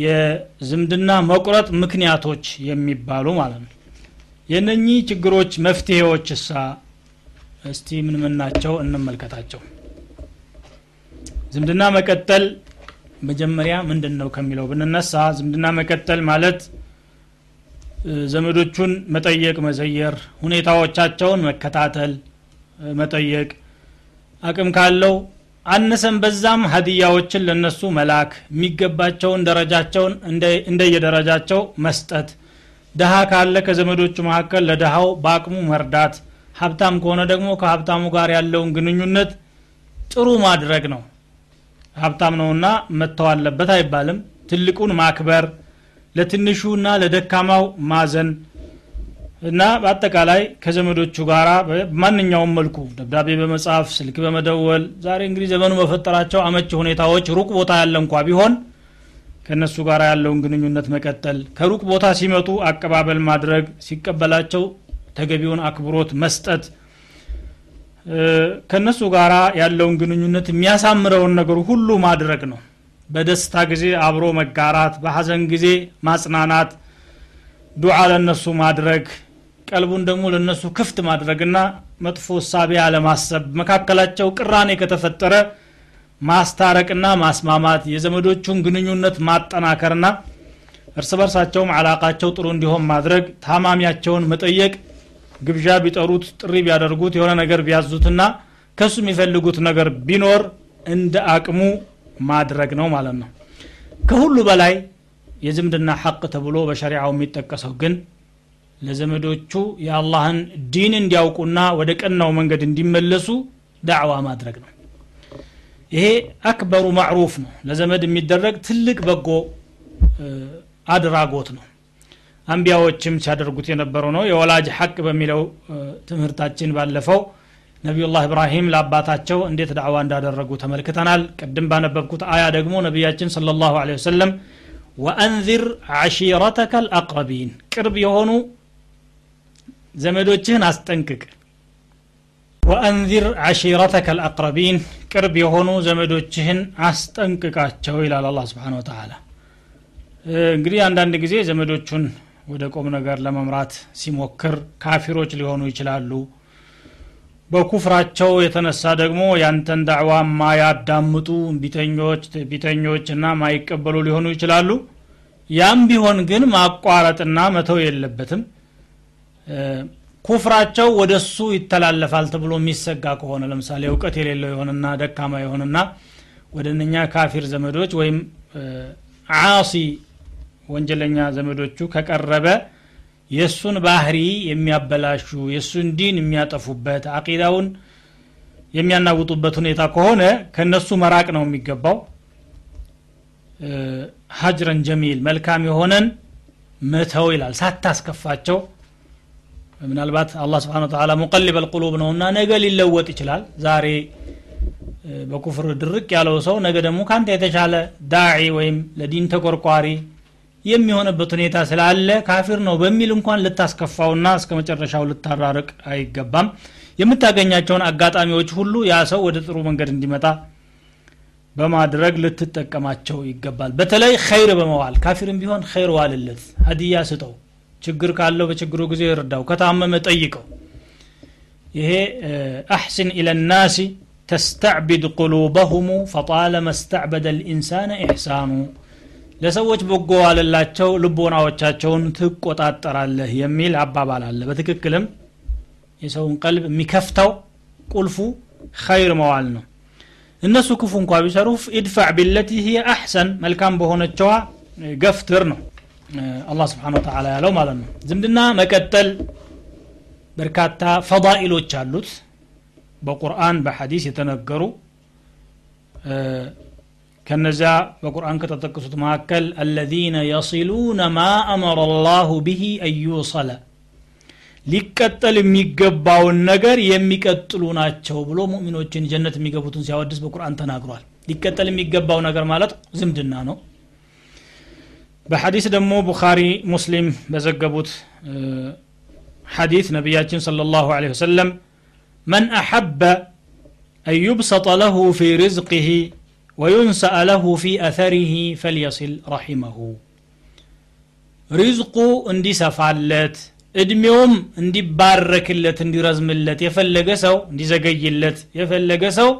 የዝምድና መቁረጥ ምክንያቶች የሚባሉ ማለት ነው። የነኚህ ችግሮች መፍትሄዎች እሳ እስቲ ምን ምን ናቸው እንመልከታቸው። ዝምድና መቀጠል መጀመሪያ ምንድን ነው ከሚለው ብንነሳ ዝምድና መቀጠል ማለት ዘመዶቹን መጠየቅ መዘየር ሁኔታዎቻቸውን መከታተል መጠየቅ አቅም ካለው አነሰን በዛም ሀዲያዎችን ለነሱ መላክ የሚገባቸውን ደረጃቸውን እንደየደረጃቸው መስጠት። ድሃ ካለ ከዘመዶቹ መካከል ለድሃው በአቅሙ መርዳት። ሀብታም ከሆነ ደግሞ ከሀብታሙ ጋር ያለውን ግንኙነት ጥሩ ማድረግ ነው። ሀብታም ነውና መተው አለበት አይባልም። ትልቁን ማክበር ለትንሹና ለደካማው ማዘን እና በአጠቃላይ ከዘመዶቹ ጋር በማንኛውም መልኩ ደብዳቤ በመጻፍ ስልክ በመደወል ዛሬ እንግዲህ ዘመኑ በፈጠራቸው አመቺ ሁኔታዎች ሩቅ ቦታ ያለ እንኳ ቢሆን ከእነሱ ጋር ያለውን ግንኙነት መቀጠል ከሩቅ ቦታ ሲመጡ አቀባበል ማድረግ ሲቀበላቸው ተገቢውን አክብሮት መስጠት ከእነሱ ጋር ያለውን ግንኙነት የሚያሳምረውን ነገር ሁሉ ማድረግ ነው። በደስታ ጊዜ አብሮ መጋራት በሐዘን ጊዜ ማጽናናት ዱዓ ለነሱ ማድረግ ቀልቡን ደግሞ ለነሱ ክፍት ማድረግና መጥፎ እሳቤ አለማሰብ መካከላቸው ቅራኔ ከተፈጠረ ማስታረቅና ማስማማት የዘመዶቹን ግንኙነት ማጠናከርና እርስ በርሳቸውም አላቃቸው ጥሩ እንዲሆን ማድረግ ታማሚያቸውን መጠየቅ ግብዣ ቢጠሩት ጥሪ ቢያደርጉት የሆነ ነገር ቢያዙትና ከሱ የሚፈልጉት ነገር ቢኖር እንደ አቅሙ ማድረግ ነው ማለት ነው። ከሁሉ በላይ የዝምድና ሐቅ ተብሎ በሸሪዓው የሚጠቀሰው ግን ለዘመዶቹ የአላህን ዲን እንዲያውቁና ወደ ቀናው መንገድ እንዲመለሱ ዳዕዋ ማድረግ ነው። ይሄ አክበሩ ማዕሩፍ ነው። ለዘመድ የሚደረግ ትልቅ በጎ አድራጎት ነው። አንቢያዎችም ሲያደርጉት የነበረው ነው። የወላጅ ሐቅ በሚለው ትምህርታችን ባለፈው ነቢዩላህ ኢብራሂም ለአባታቸው እንዴት ዳዕዋ እንዳደረጉ ተመልክተናል። ቅድም ባነበብኩት አያ ደግሞ ነቢያችን ስለ ላሁ ወሰለም ወአንዚር ዓሺረተከ አልአቅረቢን ቅርብ የሆኑ ዘመዶችህን አስጠንቅቅ። ወአንዚር ዓሺረተከ አልአቅረቢን ቅርብ የሆኑ ዘመዶችህን አስጠንቅቃቸው ይላል አላ ስብሓን ወተላ እንግዲህ አንዳንድ ጊዜ ዘመዶቹን ወደ ቁም ነገር ለመምራት ሲሞክር ካፊሮች ሊሆኑ ይችላሉ። በኩፍራቸው የተነሳ ደግሞ ያንተን ዳዕዋ ማያዳምጡ ቢተኞች ቢተኞች እና ማይቀበሉ ሊሆኑ ይችላሉ። ያም ቢሆን ግን ማቋረጥና መተው የለበትም ኩፍራቸው ወደ እሱ ይተላለፋል ተብሎ የሚሰጋ ከሆነ ለምሳሌ እውቀት የሌለው የሆነና ደካማ የሆነና ወደ እነኛ ካፊር ዘመዶች ወይም አሲ ወንጀለኛ ዘመዶቹ ከቀረበ የእሱን ባህሪ የሚያበላሹ የእሱን ዲን የሚያጠፉበት አቂዳውን የሚያናውጡበት ሁኔታ ከሆነ ከነሱ መራቅ ነው የሚገባው። ሀጅረን ጀሚል መልካም የሆነን መተው ይላል። ሳታስከፋቸው ምናልባት አላህ ስብሓን ተላ ሙቀሊብ አልቁሉብ ነውና ነገ ሊለወጥ ይችላል። ዛሬ በኩፍር ድርቅ ያለው ሰው ነገ ደግሞ ካንተ የተሻለ ዳዒ ወይም ለዲን ተቆርቋሪ የሚሆንበት ሁኔታ ስላለ ካፊር ነው በሚል እንኳን ልታስከፋውና እስከ መጨረሻው ልታራርቅ አይገባም። የምታገኛቸውን አጋጣሚዎች ሁሉ ያ ሰው ወደ ጥሩ መንገድ እንዲመጣ በማድረግ ልትጠቀማቸው ይገባል። በተለይ ኸይር በመዋል ካፊርም ቢሆን ኸይር ዋልለት ሀዲያ ስጠው ችግር ካለው በችግሩ ጊዜ ይርዳው ከታመመ ጠይቀው። ይሄ አሕስን ኢለ ናሲ ተስተዕቢድ ቁሉበሁሙ ፈጣለመ እስተዕበደ ልኢንሳነ ኢሕሳኑ። ለሰዎች በጎ ዋልላቸው ልቦናዎቻቸውን ትቆጣጠራለህ የሚል አባባል አለ። በትክክልም የሰውን ቀልብ የሚከፍተው ቁልፉ ኸይር መዋል ነው። እነሱ ክፉ እንኳ ቢሰሩ ኢድፋዕ ቢለቲ ህየ አሕሰን መልካም በሆነችዋ ገፍትር ነው አላህ ስብሓን ወተላ ያለው ማለት ነው ዝምድና መቀጠል በርካታ ፈዳኢሎች አሉት በቁርአን በሐዲስ የተነገሩ ከነዚያ በቁርአን ከተጠቀሱት መካከል አለዚነ የሲሉነ ማ አመረ ላሁ ብሂ አዩሰለ ሊቀጠል የሚገባውን ነገር የሚቀጥሉ ናቸው ብሎ ሙእሚኖችን ጀነት የሚገቡትን ሲያወድስ በቁርአን ተናግሯል ሊቀጠል የሚገባው ነገር ማለት ዝምድና ነው በሐዲስ ደግሞ ቡኻሪ ሙስሊም በዘገቡት ሐዲት ነቢያችን صለ ላሁ ወሰለም መን አሐበ አን ለሁ ፊ ርዝቅህ ወዩንሰአ ለሁ ፊ አተሪህ ፈልየሲል ረሒመሁ። ሪዝቁ እንዲሰፋለት እድሜውም እንዲባረክለት እንዲረዝምለት የፈለገ ሰው እንዲዘገይለት የፈለገ ሰው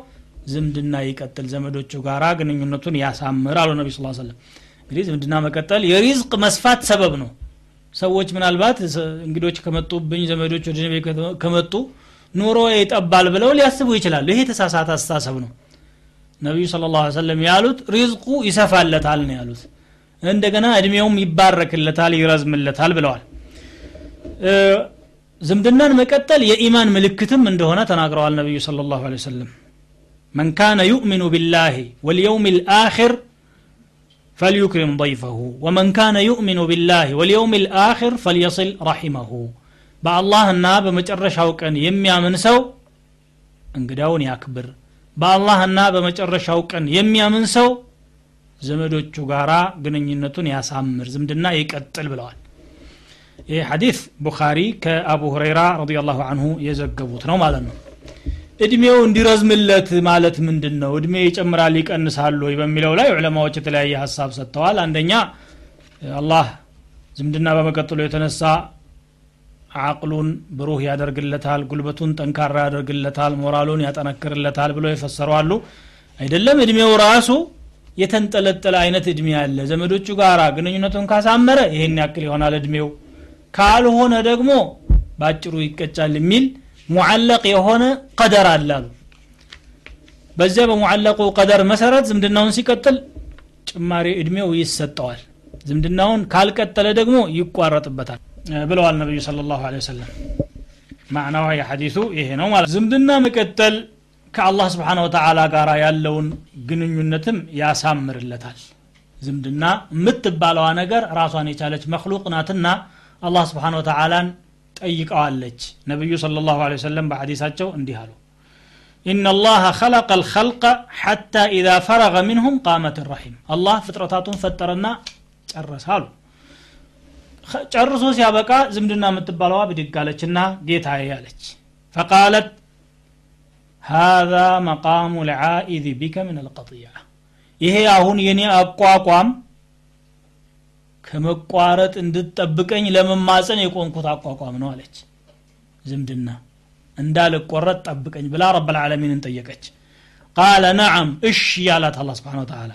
ዝምድና ይቀጥል ዘመዶቹ ጋር ግንኙነቱን ያሳምር አሉ ነቢ ስ ሰለም እንግዲህ ዝምድና መቀጠል የሪዝቅ መስፋት ሰበብ ነው ሰዎች ምናልባት እንግዶች ከመጡብኝ ዘመዶች ወደ ቤት ከመጡ ኑሮ ይጠባል ብለው ሊያስቡ ይችላሉ ይሄ ተሳሳት አስተሳሰብ ነው ነቢዩ ስለ ላ ሰለም ያሉት ሪዝቁ ይሰፋለታል ነው ያሉት እንደገና እድሜውም ይባረክለታል ይረዝምለታል ብለዋል ዝምድናን መቀጠል የኢማን ምልክትም እንደሆነ ተናግረዋል ነቢዩ ስለ ላሁ ሰለም መን ካነ ዩእሚኑ ቢላህ ወልየውም ልአኪር فليكرم ضيفه ومن كان يؤمن بالله واليوم الآخر فليصل رحمه በአላህና በመጨረሻው ቀን የሚያምን ሰው እንግዳውን ያክብር በአላህና በመጨረሻው ቀን የሚያምን ሰው ዘመዶቹ ጋራ ግንኙነቱን ያሳምር ዝምድና ይቀጥል ብለዋል ይህ ሐዲስ ቡኻሪ ከአቡ ሁረይራ ረዲየላሁ አንሁ የዘገቡት ነው ማለት ነው እድሜው እንዲረዝምለት ማለት ምንድን ነው እድሜ ይጨምራል ይቀንሳል ወይ በሚለው ላይ ዑለማዎች የተለያየ ሀሳብ ሰጥተዋል። አንደኛ አላህ ዝምድና በመቀጠሉ የተነሳ አቅሉን ብሩህ ያደርግለታል ጉልበቱን ጠንካራ ያደርግለታል ሞራሉን ያጠነክርለታል ብሎ የፈሰሩ አሉ። አይደለም እድሜው ራሱ የተንጠለጠለ አይነት እድሜ አለ። ዘመዶቹ ጋር ግንኙነቱን ካሳመረ ይሄን ያክል ይሆናል እድሜው። ካልሆነ ደግሞ በአጭሩ ይቀጫል የሚል ሙዓለቅ የሆነ ቀደር አለ በዚያ በሙዓለቁ ቀደር መሰረት ዝምድናውን ሲቀጥል ጭማሪ እድሜው ይሰጠዋል። ዝምድናውን ካልቀጠለ ደግሞ ይቋረጥበታል ብለዋል ነቢዩ ስለ ላሁ ወሰለም። ማዕናዋ የሐዲሱ ይሄ ነው ማለት ዝምድና መቀጠል ከአላህ ስብሓን ወተላ ጋር ያለውን ግንኙነትም ያሳምርለታል። ዝምድና የምትባለዋ ነገር ራሷን የቻለች መክሉቅ ናትና አላህ ስብሓን ወተላን ጠይቀዋለች ነቢዩ صلى الله عليه وسلم በሐዲሳቸው እንዲህ አሉ إن الله خلق الخلق حتى إذا فرغ منهم قامت الرحم الله ፍጥረታቱን ፈጠረና ጨረሰ አሉ ጨርሶ ሲያበቃ ዝምድና የምትባለዋ ብድግ አለችና ጌታዬ አለች فقالت هذا مقام العائذ بك من القطيعة ይሄ አሁን የኔ አቋቋም ከመቋረጥ እንድትጠብቀኝ ለመማፀን የቆንኩት አቋቋም ነው አለች ዝምድና እንዳልቆረጥ ጠብቀኝ ብላ ረብ ልዓለሚንን ጠየቀች ቃለ ነዓም እሺ ያላት አላ ስብን ተላ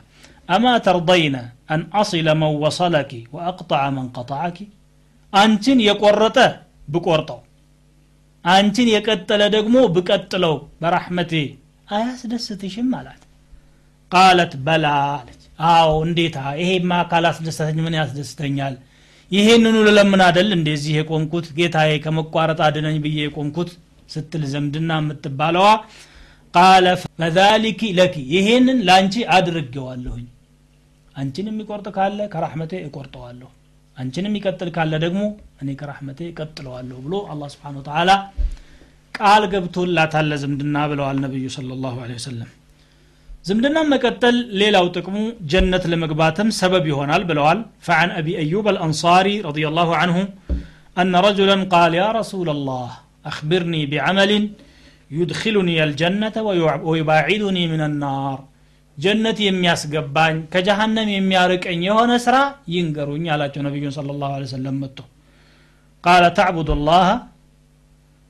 አማ ተርضይነ አን አሲለ መን ወሰለኪ ወአቅጠዐ መን ቀጠዐኪ አንቺን የቆረጠ ብቆርጠው አንቺን የቀጠለ ደግሞ ብቀጥለው በራሕመቴ አያስደስትሽም አላት ቃለት በላ አለች አዎ እንዴታ ይሄማ ካላስደሰተኝ ምን ያስደስተኛል? ይሄንኑ ልለምን አደል እንደዚህ የቆምኩት? ጌታዬ ከመቋረጥ አድነኝ ብዬ የቆምኩት ስትል ዘምድና የምትባለዋ ቃለ ፈዛሊኪ ለኪ። ይሄንን ለአንቺ አድርጌዋለሁኝ። አንቺን የሚቆርጥ ካለ ከራሕመቴ እቆርጠዋለሁ። አንቺን የሚቀጥል ካለ ደግሞ እኔ ከራሕመቴ እቀጥለዋለሁ ብሎ አላህ ስብሓን ተላ ቃል ገብቶላታል ዝምድና ብለዋል ነቢዩ ስለ ላሁ ወሰለም ዝምድና መቀጠል ሌላው ጥቅሙ ጀነት ለመግባትም ሰበብ ይሆናል ብለዋል فعن أبي أيوب الأنصاري رضي الله عنه أن رجلا قال يا رسول الله أخبرني بعمل يدخلني الجنة ويباعدني من النار ጀነት የሚያስገባኝ ከጀሃነም የሚያርቀኝ የሆነ ስራ ይንገሩኝ አላቸው ነቢዩን ስለ ላሁ ሰለም መጥቶ ቃለ ተዕቡድ ላህ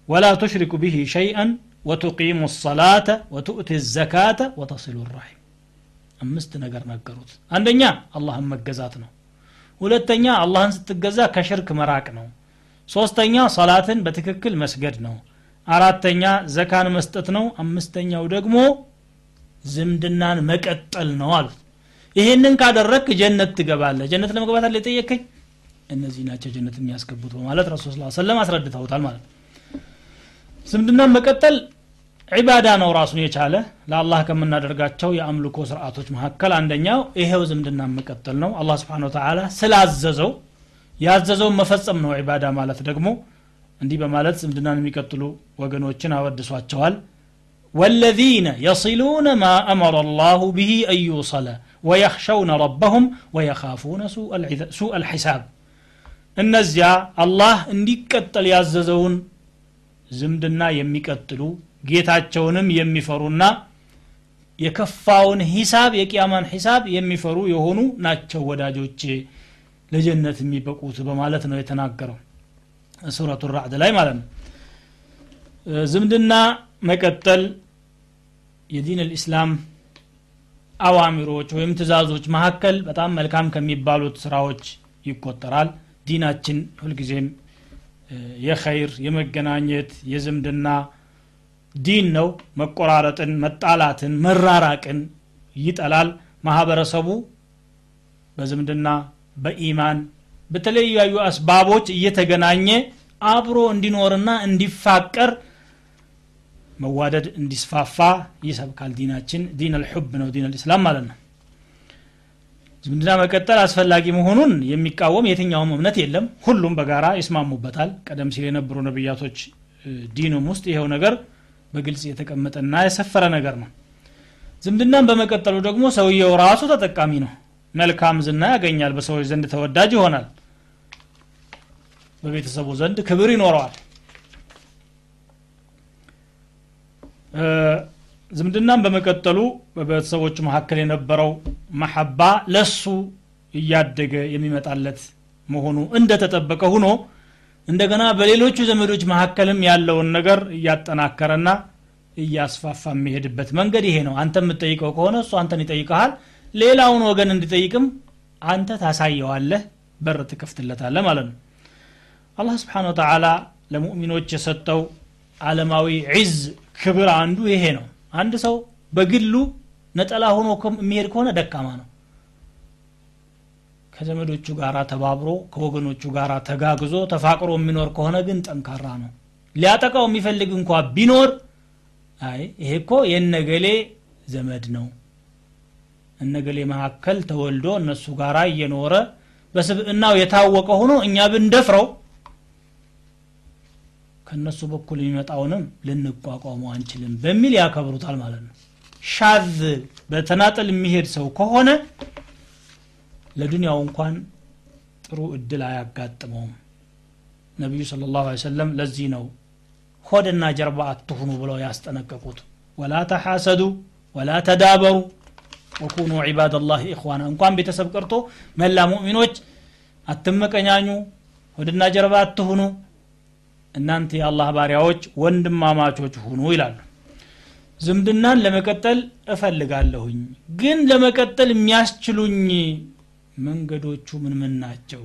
ወላ ቱሽሪኩ ብሂ ሸይአን ወቱቂሙ ሰላተ ወቱእቲ ዘካተ ወተሲሉ ራሒም። አምስት ነገር ነገሩት። አንደኛ አላህን መገዛት ነው። ሁለተኛ አላህን ስትገዛ ከሽርክ መራቅ ነው። ሶስተኛ ሰላትን በትክክል መስገድ ነው። አራተኛ ዘካን መስጠት ነው። አምስተኛው ደግሞ ዝምድናን መቀጠል ነው አሉት። ይሄንን ካደረግክ ጀነት ትገባለ ጀነት ለመግባት አለ የጠየከኝ? እነዚህ ናቸው ጀነት የሚያስገቡት በማለት ረሱል ስ ሰለም አስረድተውታል ማለት ዝምድናን መቀጠል ዒባዳ ነው ራሱን የቻለ ለአላህ ከምናደርጋቸው የአምልኮ ስርዓቶች መካከል አንደኛው ይሄው ዝምድናን መቀጠል ነው አላህ ስብሓን ወተላ ስላዘዘው ያዘዘውን መፈጸም ነው ዒባዳ ማለት ደግሞ እንዲህ በማለት ዝምድናን የሚቀጥሉ ወገኖችን አወድሷቸዋል والذين يصلون ما أمر الله به أن يوصل ويخشون ربهم ويخافون سوء, العذ- سوء الحساب እነዚያ አላህ እንዲቀጠል ያዘዘውን ዝምድና የሚቀጥሉ ጌታቸውንም የሚፈሩና የከፋውን ሂሳብ የቅያማን ሂሳብ የሚፈሩ የሆኑ ናቸው ወዳጆቼ። ለጀነት የሚበቁት በማለት ነው የተናገረው ሱረቱ ራዕድ ላይ ማለት ነው። ዝምድና መቀጠል የዲን ልእስላም አዋሚሮች ወይም ትእዛዞች መካከል በጣም መልካም ከሚባሉት ስራዎች ይቆጠራል። ዲናችን ሁልጊዜም የኸይር የመገናኘት የዝምድና ዲን ነው። መቆራረጥን መጣላትን መራራቅን ይጠላል። ማህበረሰቡ በዝምድና በኢማን በተለያዩ አስባቦች እየተገናኘ አብሮ እንዲኖርና እንዲፋቀር መዋደድ እንዲስፋፋ ይሰብካል። ዲናችን ዲን አልሑብ ነው ዲን አልእስላም ማለት ነው። ዝምድና መቀጠል አስፈላጊ መሆኑን የሚቃወም የትኛውም እምነት የለም። ሁሉም በጋራ ይስማሙበታል። ቀደም ሲል የነበሩ ነቢያቶች እ፣ ዲኑም ውስጥ ይኸው ነገር በግልጽ የተቀመጠና የሰፈረ ነገር ነው። ዝምድናን በመቀጠሉ ደግሞ ሰውየው ራሱ ተጠቃሚ ነው። መልካም ዝና ያገኛል በሰዎች ዘንድ ተወዳጅ ይሆናል። በቤተሰቡ ዘንድ ክብር ይኖረዋል። ዝምድናን በመቀጠሉ በቤተሰቦቹ መካከል የነበረው መሐባ ለሱ እያደገ የሚመጣለት መሆኑ እንደተጠበቀ ሁኖ እንደገና በሌሎቹ ዘመዶች መካከልም ያለውን ነገር እያጠናከረና እያስፋፋ የሚሄድበት መንገድ ይሄ ነው። አንተ የምትጠይቀው ከሆነ እሱ አንተን ይጠይቀሃል ሌላውን ወገን እንዲጠይቅም አንተ ታሳየዋለህ በር ትከፍትለታለህ ማለት ነው። አላህ ስብሓን ወተዓላ ለሙእሚኖች የሰጠው ዓለማዊ ዒዝ ክብር አንዱ ይሄ ነው። አንድ ሰው በግሉ ነጠላ ሆኖ የሚሄድ ከሆነ ደካማ ነው ከዘመዶቹ ጋር ተባብሮ ከወገኖቹ ጋር ተጋግዞ ተፋቅሮ የሚኖር ከሆነ ግን ጠንካራ ነው። ሊያጠቃው የሚፈልግ እንኳ ቢኖር አይ ይሄ እኮ የነገሌ ዘመድ ነው። እነገሌ መካከል ተወልዶ እነሱ ጋር እየኖረ በስብዕናው የታወቀ ሆኖ እኛ ብንደፍረው ከነሱ በኩል የሚመጣውንም ልንቋቋመው አንችልም በሚል ያከብሩታል ማለት ነው። ሻዝ በተናጠል የሚሄድ ሰው ከሆነ ለዱንያው እንኳን ጥሩ እድል አያጋጥመውም። ነቢዩ ስለ ላሁ ሰለም ለዚህ ነው ሆድና ጀርባ አትሁኑ ብለው ያስጠነቀቁት። ወላ ተሐሰዱ ወላ ተዳበሩ ወኩኑ ዒባድ ላህ ኢኽዋና። እንኳን ቤተሰብ ቀርቶ መላ ሙእሚኖች አትመቀኛኙ ሆድና ጀርባ አትሁኑ እናንተ የአላህ ባሪያዎች ወንድማማቾች ሁኑ ይላሉ። ዝምድናን ለመቀጠል እፈልጋለሁኝ ግን ለመቀጠል የሚያስችሉኝ መንገዶቹ ምን ምን ናቸው?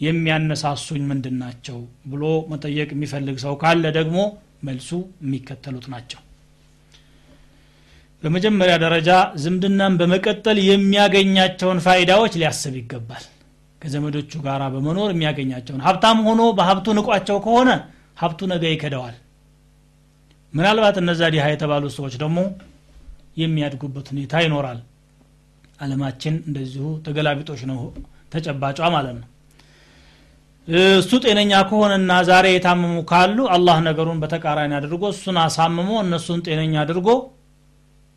የሚያነሳሱኝ ምንድን ናቸው? ብሎ መጠየቅ የሚፈልግ ሰው ካለ ደግሞ መልሱ የሚከተሉት ናቸው። በመጀመሪያ ደረጃ ዝምድናን በመቀጠል የሚያገኛቸውን ፋይዳዎች ሊያስብ ይገባል። ከዘመዶቹ ጋር በመኖር የሚያገኛቸውን ሀብታም ሆኖ በሀብቱ ንቋቸው ከሆነ ሀብቱ ነገ ይከደዋል ምናልባት እነዛ ዲሃ የተባሉ ሰዎች ደግሞ የሚያድጉበት ሁኔታ ይኖራል አለማችን እንደዚሁ ተገላቢጦች ነው ተጨባጯ ማለት ነው። እሱ ጤነኛ ከሆነና ዛሬ የታመሙ ካሉ አላህ ነገሩን በተቃራኒ አድርጎ እሱን አሳምሞ እነሱን ጤነኛ አድርጎ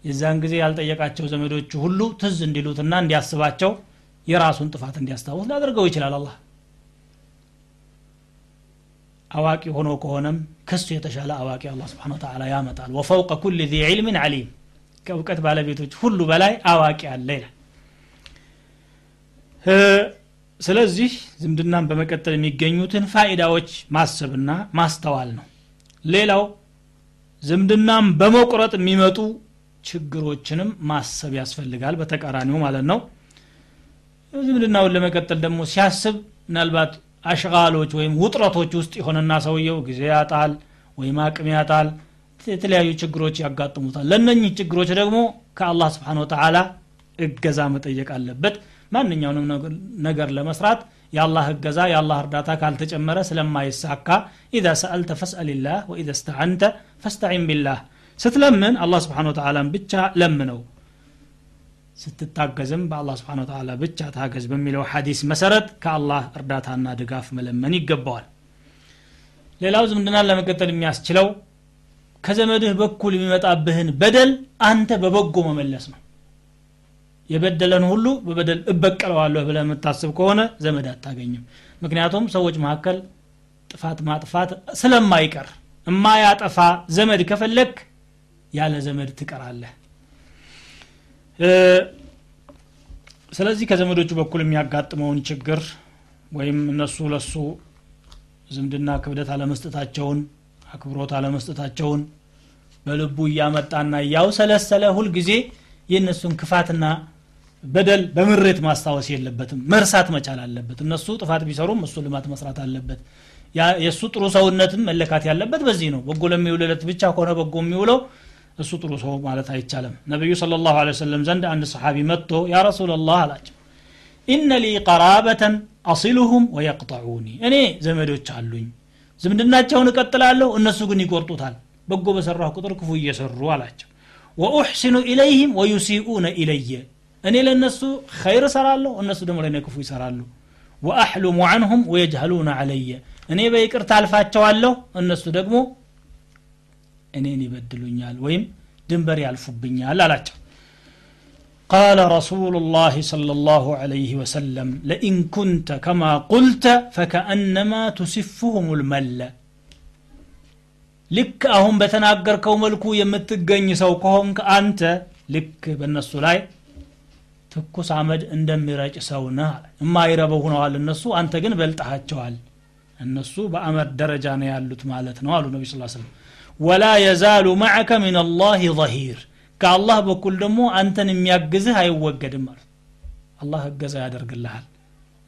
የዛን ጊዜ ያልጠየቃቸው ዘመዶቹ ሁሉ ትዝ እንዲሉትና እንዲያስባቸው የራሱን ጥፋት እንዲያስታውስ ሊያደርገው ይችላል አላህ። አዋቂ ሆኖ ከሆነም ከሱ የተሻለ አዋቂ አላህ ስብሓን ተዓላ ያመጣል። ወፈውቀ ኩል ዚ ዕልምን ዓሊም ከእውቀት ባለቤቶች ሁሉ በላይ አዋቂ አለ ይላል ስለዚህ ዝምድናን በመቀጠል የሚገኙትን ፋይዳዎች ማሰብና ማስተዋል ነው። ሌላው ዝምድናን በመቁረጥ የሚመጡ ችግሮችንም ማሰብ ያስፈልጋል በተቃራኒው ማለት ነው። ዝምድናውን ለመቀጠል ደግሞ ሲያስብ ምናልባት አሽጋሎች ወይም ውጥረቶች ውስጥ የሆነና ሰውየው ጊዜ ያጣል ወይም አቅም ያጣል የተለያዩ ችግሮች ያጋጥሙታል። ለእነኚህ ችግሮች ደግሞ ከአላህ ስብሓን ወተዓላ እገዛ መጠየቅ አለበት ማንኛውንም ነገር ለመስራት የአላህ እገዛ የአላህ እርዳታ ካልተጨመረ ስለማይሳካ ኢዛ ሰአልተ ፈስአልላህ ወኢዛ ስተዓንተ ፈስተዒን ቢላህ። ስትለምን አላህ ስብሓን ወተላን ብቻ ለምነው። ስትታገዝም በአላህ ስብሓን ወተላ ብቻ ታገዝ በሚለው ሐዲስ መሰረት ከአላህ እርዳታና ድጋፍ መለመን ይገባዋል። ሌላው ዝምድናን ለመቀጠል የሚያስችለው ከዘመድህ በኩል የሚመጣብህን በደል አንተ በበጎ መመለስ ነው የበደለን ሁሉ በበደል እበቀለዋለሁ ብለ የምታስብ ከሆነ ዘመድ አታገኝም። ምክንያቱም ሰዎች መካከል ጥፋት ማጥፋት ስለማይቀር እማያጠፋ ዘመድ ከፈለግ ያለ ዘመድ ትቀራለህ። ስለዚህ ከዘመዶቹ በኩል የሚያጋጥመውን ችግር ወይም እነሱ ለሱ ዝምድና ክብደት አለመስጠታቸውን አክብሮት አለመስጠታቸውን በልቡ እያመጣና እያውሰለሰለ ሁልጊዜ የእነሱን ክፋትና በደል በምሬት ማስታወስ የለበትም። መርሳት መቻል አለበት። እነሱ ጥፋት ቢሰሩም እሱ ልማት መስራት አለበት። የእሱ ጥሩ ሰውነትም መለካት ያለበት በዚህ ነው። በጎ ለሚውልለት ብቻ ከሆነ በጎ የሚውለው እሱ ጥሩ ሰው ማለት አይቻልም። ነቢዩ ስለ ላሁ ወሰለም ዘንድ አንድ ሰሓቢ መጥቶ ያ ረሱላላህ አላቸው ኢነ ሊ ቀራበተን አሲሉሁም ወየቅጠዑኒ እኔ ዘመዶች አሉኝ ዝምድናቸውን እቀጥላለሁ እነሱ ግን ይቆርጡታል። በጎ በሰራሁ ቁጥር ክፉ እየሰሩ አላቸው ወኡሕሲኑ ኢለይህም ወዩሲኡነ ኢለየ እኔ ለእነሱ ኸይር እሰራለሁ እነሱ ደግሞ ለእኔ ክፉ ይሰራሉ ወአሕሉሙ አንሁም ወየጅሀሉነ አለየ እኔ በይቅርታ አልፋቸዋለሁ እነሱ ደግሞ እኔን ይበድሉኛል ወይም ድንበር ያልፉብኛል አላቸው قال رسول الله صلى الله عليه وسلم لئن كنت كما قلت فكأنما تسفهم المل ልክ አሁን በተናገርከው መልኩ የምትገኝ ሰው ከሆንክ አንተ ልክ በእነሱ ላይ ትኩስ አመድ እንደሚረጭ ሰው ነህ የማይረበው ሁነዋል። እነሱ አንተ ግን በልጠሃቸዋል። እነሱ በአመድ ደረጃ ነው ያሉት ማለት ነው አሉ ነቢ ስ ስለም ወላ የዛሉ ማዕከ ምን አላህ ظሂር። ከአላህ በኩል ደግሞ አንተን የሚያግዝህ አይወገድም ማለት አላህ እገዛ ያደርግልሃል።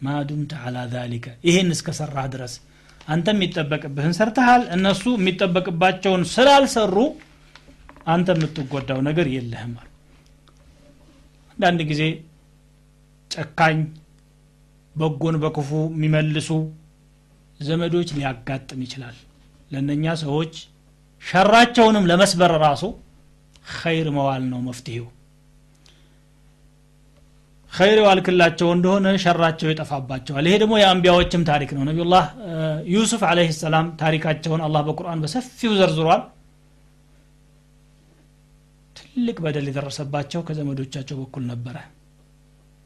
ማዱምተ አላ ዛሊከ። ይህን እስከሰራህ ድረስ አንተ የሚጠበቅብህን ሰርተሃል። እነሱ የሚጠበቅባቸውን ስላልሰሩ አንተ የምትጎዳው ነገር የለህም አሉ አንዳንድ ጊዜ ጨካኝ በጎን በክፉ የሚመልሱ ዘመዶች ሊያጋጥም ይችላል። ለእነኛ ሰዎች ሸራቸውንም ለመስበር ራሱ ኸይር መዋል ነው መፍትሄው። ኸይር ዋልክላቸው እንደሆነ ሸራቸው ይጠፋባቸዋል። ይሄ ደግሞ የአንቢያዎችም ታሪክ ነው። ነቢዩላህ ዩሱፍ አለህ ሰላም ታሪካቸውን አላህ በቁርአን በሰፊው ዘርዝሯል ትልቅ በደል የደረሰባቸው ከዘመዶቻቸው በኩል ነበረ።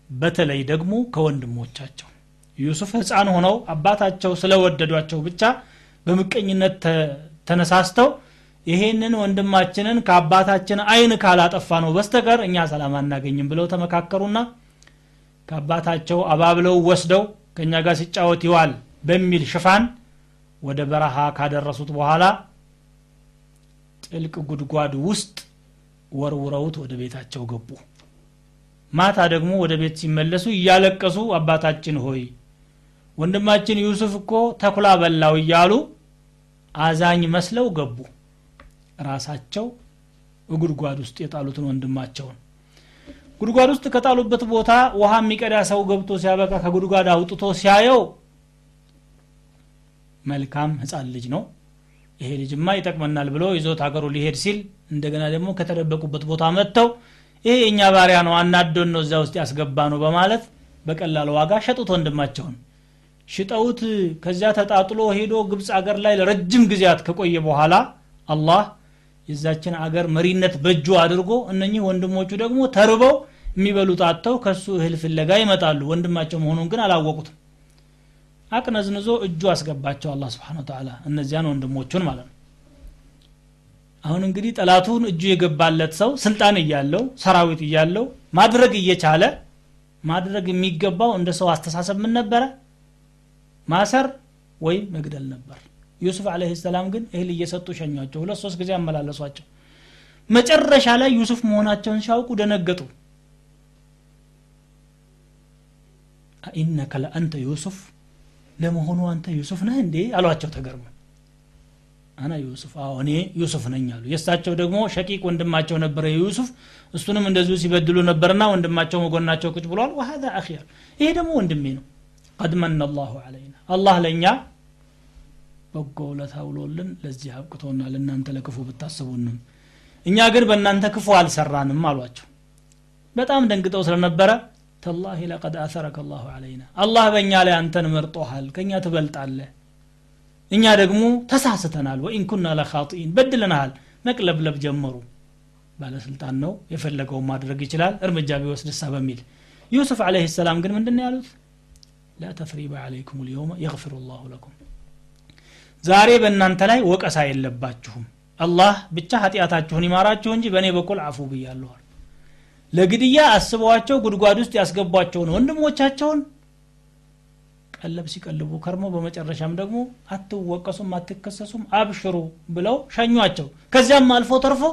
በተለይ ደግሞ ከወንድሞቻቸው። ዩሱፍ ህፃን ሆነው አባታቸው ስለወደዷቸው ብቻ በምቀኝነት ተነሳስተው ይሄንን ወንድማችንን ከአባታችን አይን ካላጠፋ ነው በስተቀር እኛ ሰላም አናገኝም ብለው ተመካከሩና ከአባታቸው አባብለው ወስደው ከእኛ ጋር ሲጫወት ይዋል በሚል ሽፋን ወደ በረሃ ካደረሱት በኋላ ጥልቅ ጉድጓድ ውስጥ ወርውረውት ወደ ቤታቸው ገቡ። ማታ ደግሞ ወደ ቤት ሲመለሱ እያለቀሱ አባታችን ሆይ ወንድማችን ዩሱፍ እኮ ተኩላ በላው እያሉ አዛኝ መስለው ገቡ። ራሳቸው ጉድጓድ ውስጥ የጣሉትን ወንድማቸውን። ጉድጓድ ውስጥ ከጣሉበት ቦታ ውሃ የሚቀዳ ሰው ገብቶ ሲያበቃ ከጉድጓድ አውጥቶ ሲያየው መልካም ህፃን ልጅ ነው። ይሄ ልጅማ ይጠቅመናል ብሎ ይዞት ሀገሩ ሊሄድ ሲል እንደገና ደግሞ ከተደበቁበት ቦታ መጥተው ይሄ የእኛ ባሪያ ነው አናዶን ነው እዚያ ውስጥ ያስገባ ነው በማለት በቀላል ዋጋ ሸጡት ወንድማቸውን። ሽጠውት ከዚያ ተጣጥሎ ሄዶ ግብፅ አገር ላይ ለረጅም ጊዜያት ከቆየ በኋላ አላህ የዛችን አገር መሪነት በእጁ አድርጎ እነኚህ ወንድሞቹ ደግሞ ተርበው የሚበሉት አጥተው ከሱ እህል ፍለጋ ይመጣሉ። ወንድማቸው መሆኑን ግን አላወቁትም። አቅነዝንዞ እጁ አስገባቸው አላ ስብን ተላ እነዚያን ወንድሞቹን ማለት ነው አሁን እንግዲህ ጠላቱን እጁ የገባለት ሰው ስልጣን እያለው ሰራዊት እያለው ማድረግ እየቻለ ማድረግ የሚገባው እንደ ሰው አስተሳሰብ ምን ነበረ? ማሰር ወይም መግደል ነበር። ዩሱፍ አለህ ሰላም ግን እህል እየሰጡ ሸኟቸው። ሁለት ሶስት ጊዜ አመላለሷቸው። መጨረሻ ላይ ዩሱፍ መሆናቸውን ሲያውቁ ደነገጡ። ኢነከ ለአንተ ዩሱፍ ለመሆኑ አንተ ዩሱፍ ነህ እንዴ? አሏቸው ተገርሞ አና ዩሱፍ? አዎ እኔ ዩሱፍ ነኝ አሉ። የእሳቸው ደግሞ ሸቂቅ ወንድማቸው ነበረ ዩሱፍ እሱንም እንደዚሁ ሲበድሉ ነበርና ወንድማቸው መጎናቸው ቁጭ ብሏል። ወሀዛ አኺ አሉ ይሄ ደግሞ ወንድሜ ነው። ቀድ መነ አላሁ አለይና አላህ ለእኛ በጎ ውለታ ውሎልን ለዚህ አብቅቶናል እናንተ ለክፉ ብታስቡንም እኛ ግን በእናንተ ክፉ አልሰራንም አሏቸው። በጣም ደንግጠው ስለነበረ ተላሂ ለቀድ አሰረከ አላሁ አለይና አላህ በእኛ ላይ አንተን መርጦሃል ከእኛ ትበልጣለህ እኛ ደግሞ ተሳስተናል። ወኢን ኩና ለኻጢኢን በድለናል። መቅለብለብ ጀመሩ። ባለስልጣን ነው የፈለገውን ማድረግ ይችላል። እርምጃ ቢወስድሳ በሚል ዩሱፍ አለህ ሰላም ግን ምንድን ያሉት? ላ ተፍሪበ አለይኩም ልየውመ የግፊሩ ላሁ ለኩም። ዛሬ በእናንተ ላይ ወቀሳ የለባችሁም። አላህ ብቻ ኃጢአታችሁን ይማራችሁ እንጂ በእኔ በኩል አፉ ብያለኋል ለግድያ አስበዋቸው ጉድጓድ ውስጥ ያስገቧቸውን ወንድሞቻቸውን ቀለብ ሲቀልቡ ከርሞ በመጨረሻም ደግሞ አትወቀሱም አትከሰሱም አብሽሩ ብለው ሸኟቸው። ከዚያም አልፎ ተርፎ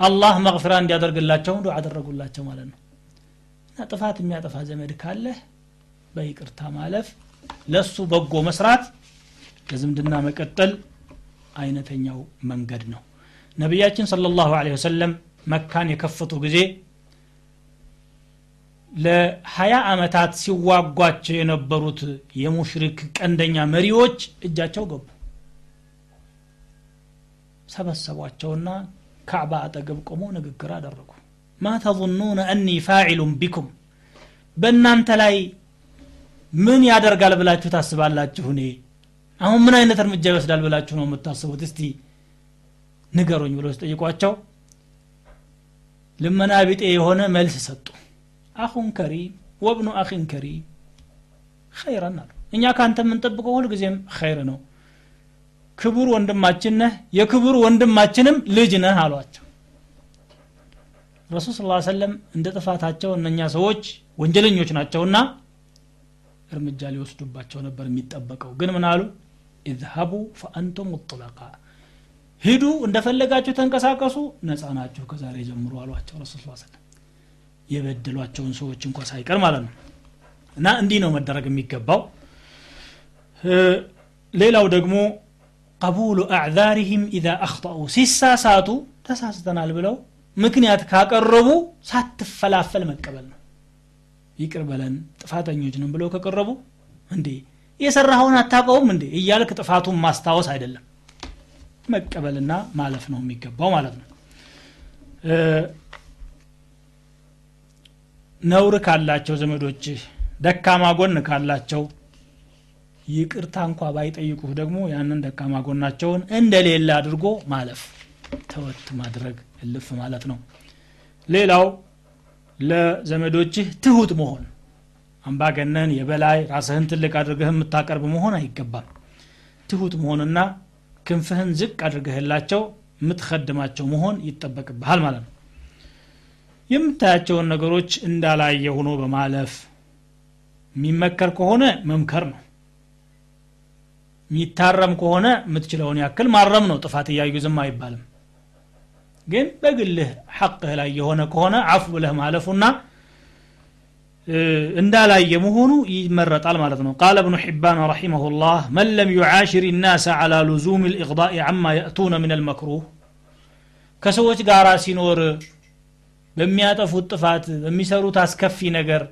አላህ መግፍራ እንዲያደርግላቸው ዱ አደረጉላቸው ማለት ነው። እና ጥፋት የሚያጠፋ ዘመድ ካለህ በይቅርታ ማለፍ ለሱ በጎ መስራት ለዝምድና መቀጠል አይነተኛው መንገድ ነው። ነቢያችን ሰለላሁ ዐለይሂ ወሰለም መካን የከፈቱ ጊዜ ለሀያ ዓመታት ሲዋጓቸው የነበሩት የሙሽሪክ ቀንደኛ መሪዎች እጃቸው ገቡ። ሰበሰቧቸውና ካዕባ አጠገብ ቆመው ንግግር አደረጉ። ማ ተظኑነ አኒ ፋዒሉን ቢኩም በእናንተ ላይ ምን ያደርጋል ብላችሁ ታስባላችሁ? እኔ አሁን ምን አይነት እርምጃ ይወስዳል ብላችሁ ነው የምታስቡት? እስቲ ንገሩኝ ብሎ ሲጠይቋቸው ልመና ቢጤ የሆነ መልስ ሰጡ አኹን ከሪም ወብኑ አኺን ከሪም ኸይረን አሉ። እኛ ከአንተ የምንጠብቀው ሁልጊዜም ኸይር ነው። ክቡር ወንድማችን ነህ የክቡር ወንድማችንም ልጅ ነህ አሏቸው። ረሱል ስ ሰለም እንደ ጥፋታቸው እነኛ ሰዎች ወንጀለኞች ናቸውና እርምጃ ሊወስዱባቸው ነበር የሚጠበቀው። ግን ምን አሉ? ኢዝሀቡ ፈአንቱም ሙጥለቃ ሂዱ እንደፈለጋችሁ ተንቀሳቀሱ ነፃ ናችሁ ከዛሬ ጀምሮ አሏቸው ረሱል ስ ሰለም የበደሏቸውን ሰዎች እንኳ ሳይቀር ማለት ነው። እና እንዲህ ነው መደረግ የሚገባው። ሌላው ደግሞ ቀቡሉ አዕዛሪህም ኢዛ አክጠኡ ሲሳሳቱ ተሳስተናል ብለው ምክንያት ካቀረቡ ሳትፈላፈል መቀበል ነው። ይቅር በለን ጥፋተኞች ነው ብለው ከቀረቡ እንዴ? የሰራኸውን አታውቀውም እንዴ? እያልክ ጥፋቱን ማስታወስ አይደለም። መቀበልና ማለፍ ነው የሚገባው ማለት ነው ነውር ካላቸው ዘመዶች ደካማ ጎን ካላቸው ይቅርታ እንኳ ባይጠይቁህ ደግሞ ያንን ደካማ ጎናቸውን እንደሌለ አድርጎ ማለፍ ተወት ማድረግ እልፍ ማለት ነው። ሌላው ለዘመዶችህ ትሁት መሆን። አምባገነን የበላይ ራስህን ትልቅ አድርገህ የምታቀርብ መሆን አይገባም። ትሁት መሆንና ክንፍህን ዝቅ አድርገህላቸው የምትከድማቸው መሆን ይጠበቅብሃል ማለት ነው የምታያቸውን ነገሮች እንዳላየ ሆኖ በማለፍ የሚመከር ከሆነ መምከር ነው። የሚታረም ከሆነ የምትችለውን ያክል ማረም ነው። ጥፋት እያዩ ዝም አይባልም። ግን በግልህ ሐቅህ ላይ የሆነ ከሆነ አፉ ብለህ ማለፉና እንዳላየ መሆኑ ይመረጣል ማለት ነው። ቃለ እብኑ ሒባን ረሒመሁ ላህ መን ለም ዩዓሽር ናስ ዓላ ሉዙም ልኢቅዳእ ዓማ የእቱነ ምን አልመክሩህ ከሰዎች ጋር ሲኖር በሚያጠፉት ጥፋት በሚሰሩት አስከፊ ነገር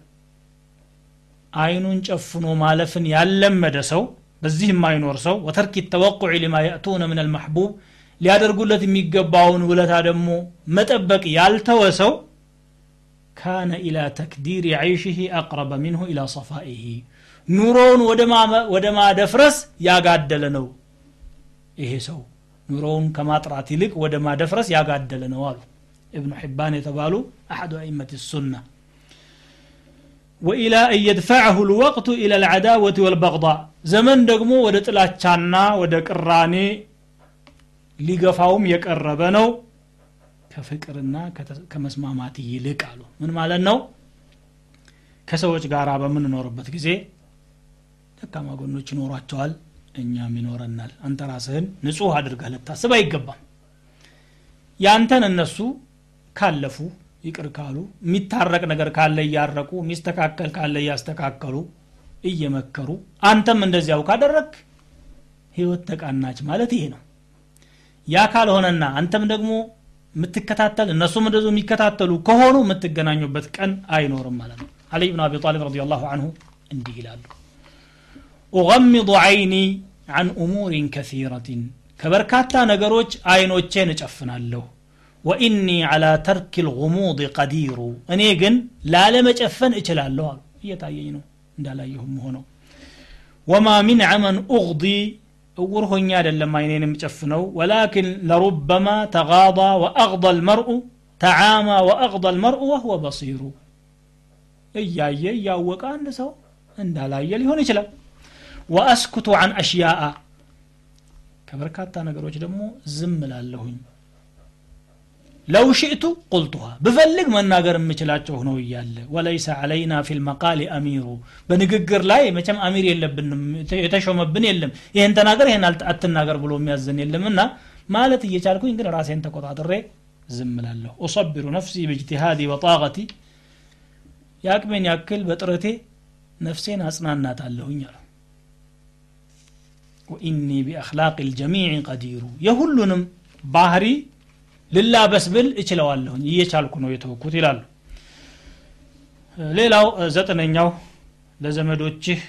አይኑን ጨፍኖ ማለፍን ያለመደ ሰው በዚህ የማይኖር ሰው ወተርክ ተወቁዕ ሊማ የእቱነ ምን አልመሕቡብ ሊያደርጉለት የሚገባውን ውለታ ደግሞ መጠበቅ ያልተወ ሰው ካነ ኢላ ተክዲር ዓይሽህ አቅረበ ሚንሁ ኢላ ሰፋኢህ ኑሮውን ወደ ማደፍረስ ያጋደለ ነው ይሄ ሰው። ኑሮውን ከማጥራት ይልቅ ወደ ማደፍረስ ያጋደለ ነው አሉ ابن حبان يتبالو أحد أئمة السنة وإلى أن يدفعه الوقت إلى العداوة والبغضاء زمن دقمو ودت الأتشانا ودك الراني ሊገፋውም የቀረበ ነው ከፍቅርና ከመስማማት ይልቅ አሉ ምን ማለት ነው ከሰዎች ጋር በምንኖርበት ጊዜ ደካማ ጎኖች ይኖሯቸዋል እኛም ይኖረናል አንተ ራስህን ንጹህ አድርገህ ልታስብ አይገባም ያንተን እነሱ ካለፉ ይቅር ካሉ የሚታረቅ ነገር ካለ እያረቁ የሚስተካከል ካለ እያስተካከሉ እየመከሩ አንተም እንደዚያው ካደረግ ህይወት ተቃናች ማለት ይሄ ነው። ያ ካልሆነና አንተም ደግሞ የምትከታተል እነሱም እንደዚሁ የሚከታተሉ ከሆኑ የምትገናኙበት ቀን አይኖርም ማለት ነው። አሊ ብን አቢ ጣሊብ ረዲ ላሁ አንሁ እንዲህ ይላሉ። ኡገሚض ዓይኒ አን እሙሪን ከሲረትን ከበርካታ ነገሮች አይኖቼን እጨፍናለሁ وإني على ترك الغموض قدير እኔ ግን ላለመጨፈን እችላለሁ አሉ እየታየኝ ነው እንዳላየሁም ሆነው ወማ ሚን አመን ኡቅዲ እውር ሆኜ አይደለም አይኔን የምጨፍነው ወላኪን ለሩበማ ተጋض ወአቅض ልመርኡ ተዓማ ወአቅض ልመርኡ ወህወ በሲሩ እያየ እያወቀ አንድ ሰው እንዳላየ ሊሆን ይችላል ወአስኩቱ አን አሽያአ ከበርካታ ነገሮች ደግሞ ዝም ላለሁኝ ለው ሽእቱ ቁልቱሃ ብፈልግ መናገር የምችላቸው ሆነው እያለ ወለይሰ አለይና ፊ ልመቃል አሚሩ በንግግር ላይ መቼም አሚር የለብንም የተሾመብን የለም ይህን ተናገር ይህን አትናገር ብሎ የሚያዘን የለም እና ማለት እየቻልኩኝ ግን ራሴን ተቆጣጥሬ ዝም ላለሁ ኡሰቢሩ ነፍሲ ብእጅትሃዲ ወጣቀቲ የአቅሜን ያክል በጥረቴ ነፍሴን አጽናናታለሁኝ አሉ ወኢኒ ቢአክላቅ ልጀሚዕ ቀዲሩ የሁሉንም ባህሪ ልላበስ ብል እችለዋለሁኝ። እየቻልኩ ነው የተወኩት ይላሉ። ሌላው ዘጠነኛው ለዘመዶችህ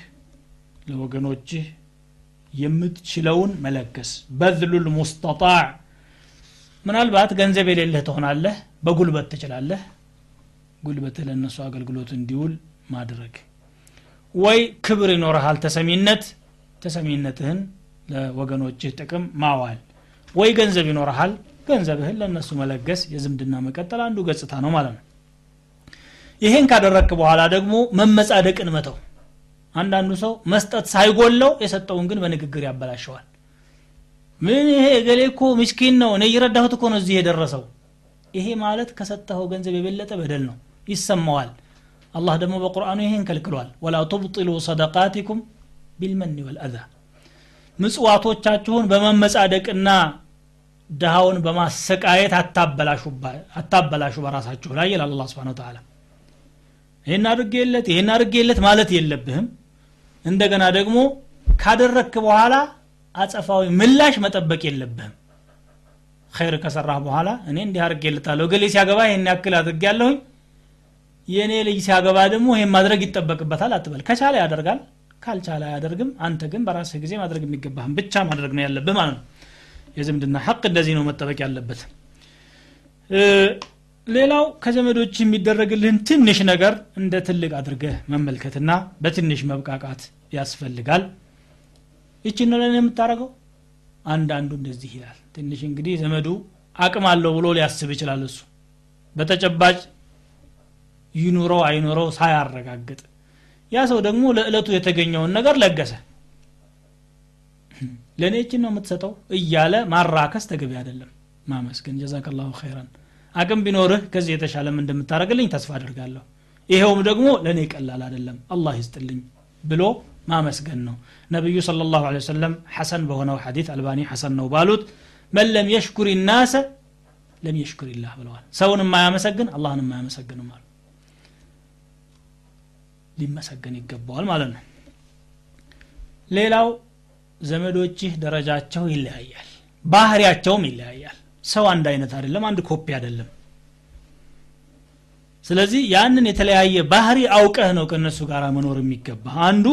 ለወገኖችህ የምትችለውን መለገስ። በዝሉል ሙስተጣዕ። ምናልባት ገንዘብ የሌለህ ትሆናለህ በጉልበት ትችላለህ። ጉልበትህ ለእነሱ አገልግሎት እንዲውል ማድረግ። ወይ ክብር ይኖረሃል ተሰሚነት ተሰሚነትህን ለወገኖችህ ጥቅም ማዋል። ወይ ገንዘብ ይኖረሃል ገንዘብህን ለእነሱ መለገስ የዝምድና መቀጠል አንዱ ገጽታ ነው ማለት ነው። ይሄን ካደረክ በኋላ ደግሞ መመጻደቅን መተው። አንዳንዱ ሰው መስጠት ሳይጎለው የሰጠውን ግን በንግግር ያበላሸዋል። ምን ይሄ እገሌ እኮ ምስኪን ነው እኔ እየረዳሁት እኮ ነው እዚህ የደረሰው። ይሄ ማለት ከሰጠኸው ገንዘብ የበለጠ በደል ነው ይሰማዋል። አላህ ደግሞ በቁርአኑ ይሄን ከልክሏል። ወላ ቱብጢሉ ሰደቃቲኩም ቢልመን ወልአዛ። ምጽዋቶቻችሁን በመመጻደቅና ድሃውን በማሰቃየት አታበላሹ በራሳችሁ ላይ ይላል አላ ስብን ተላ ይህን አድርጌለት ይህን አድርጌለት ማለት የለብህም። እንደገና ደግሞ ካደረክ በኋላ አጸፋዊ ምላሽ መጠበቅ የለብህም። ኸይር ከሰራህ በኋላ እኔ እንዲህ አድርጌለታለሁ ገሌ ሲያገባ ይህን ያክል አድርጌያለሁኝ የእኔ ልጅ ሲያገባ ደግሞ ይህን ማድረግ ይጠበቅበታል አትበል። ከቻለ ያደርጋል ካልቻለ አያደርግም። አንተ ግን በራስህ ጊዜ ማድረግ የሚገባህን ብቻ ማድረግ ነው ያለብህ ማለት ነው የዝምድና ሐቅ እንደዚህ ነው መጠበቅ ያለበት። ሌላው ከዘመዶች የሚደረግልህን ትንሽ ነገር እንደ ትልቅ አድርገህ መመልከትና በትንሽ መብቃቃት ያስፈልጋል። ይችን ነው ለእኔ የምታደረገው አንዳንዱ እንደዚህ ይላል። ትንሽ እንግዲህ ዘመዱ አቅም አለው ብሎ ሊያስብ ይችላል እሱ። በተጨባጭ ይኑረው አይኑረው ሳያረጋግጥ ያ ሰው ደግሞ ለዕለቱ የተገኘውን ነገር ለገሰ ለእኔ እችን ነው የምትሰጠው? እያለ ማራከስ ተገቢ አይደለም። ማመስገን ጀዛከላሁ ኸይረን አቅም ቢኖርህ ከዚህ የተሻለም እንደምታደረግልኝ ተስፋ አድርጋለሁ ይሄውም ደግሞ ለእኔ ቀላል አይደለም። አላህ ይስጥልኝ ብሎ ማመስገን ነው። ነቢዩ صለ ላሁ ለ ሰለም ሐሰን በሆነው ሐዲት አልባኒ ሐሰን ነው ባሉት من لم يشكر الناس لم يشكر الله ብለዋል። ሰውን የማያመሰግን አላህን የማያመሰግንም አሉ። ሊመሰገን ይገባዋል ማለት ነው። ሌላው ዘመዶችህ ደረጃቸው ይለያያል ባህሪያቸውም ይለያያል። ሰው አንድ አይነት አይደለም አንድ ኮፒ አይደለም። ስለዚህ ያንን የተለያየ ባህሪ አውቀህ ነው ከእነሱ ጋር መኖር የሚገባ አንዱ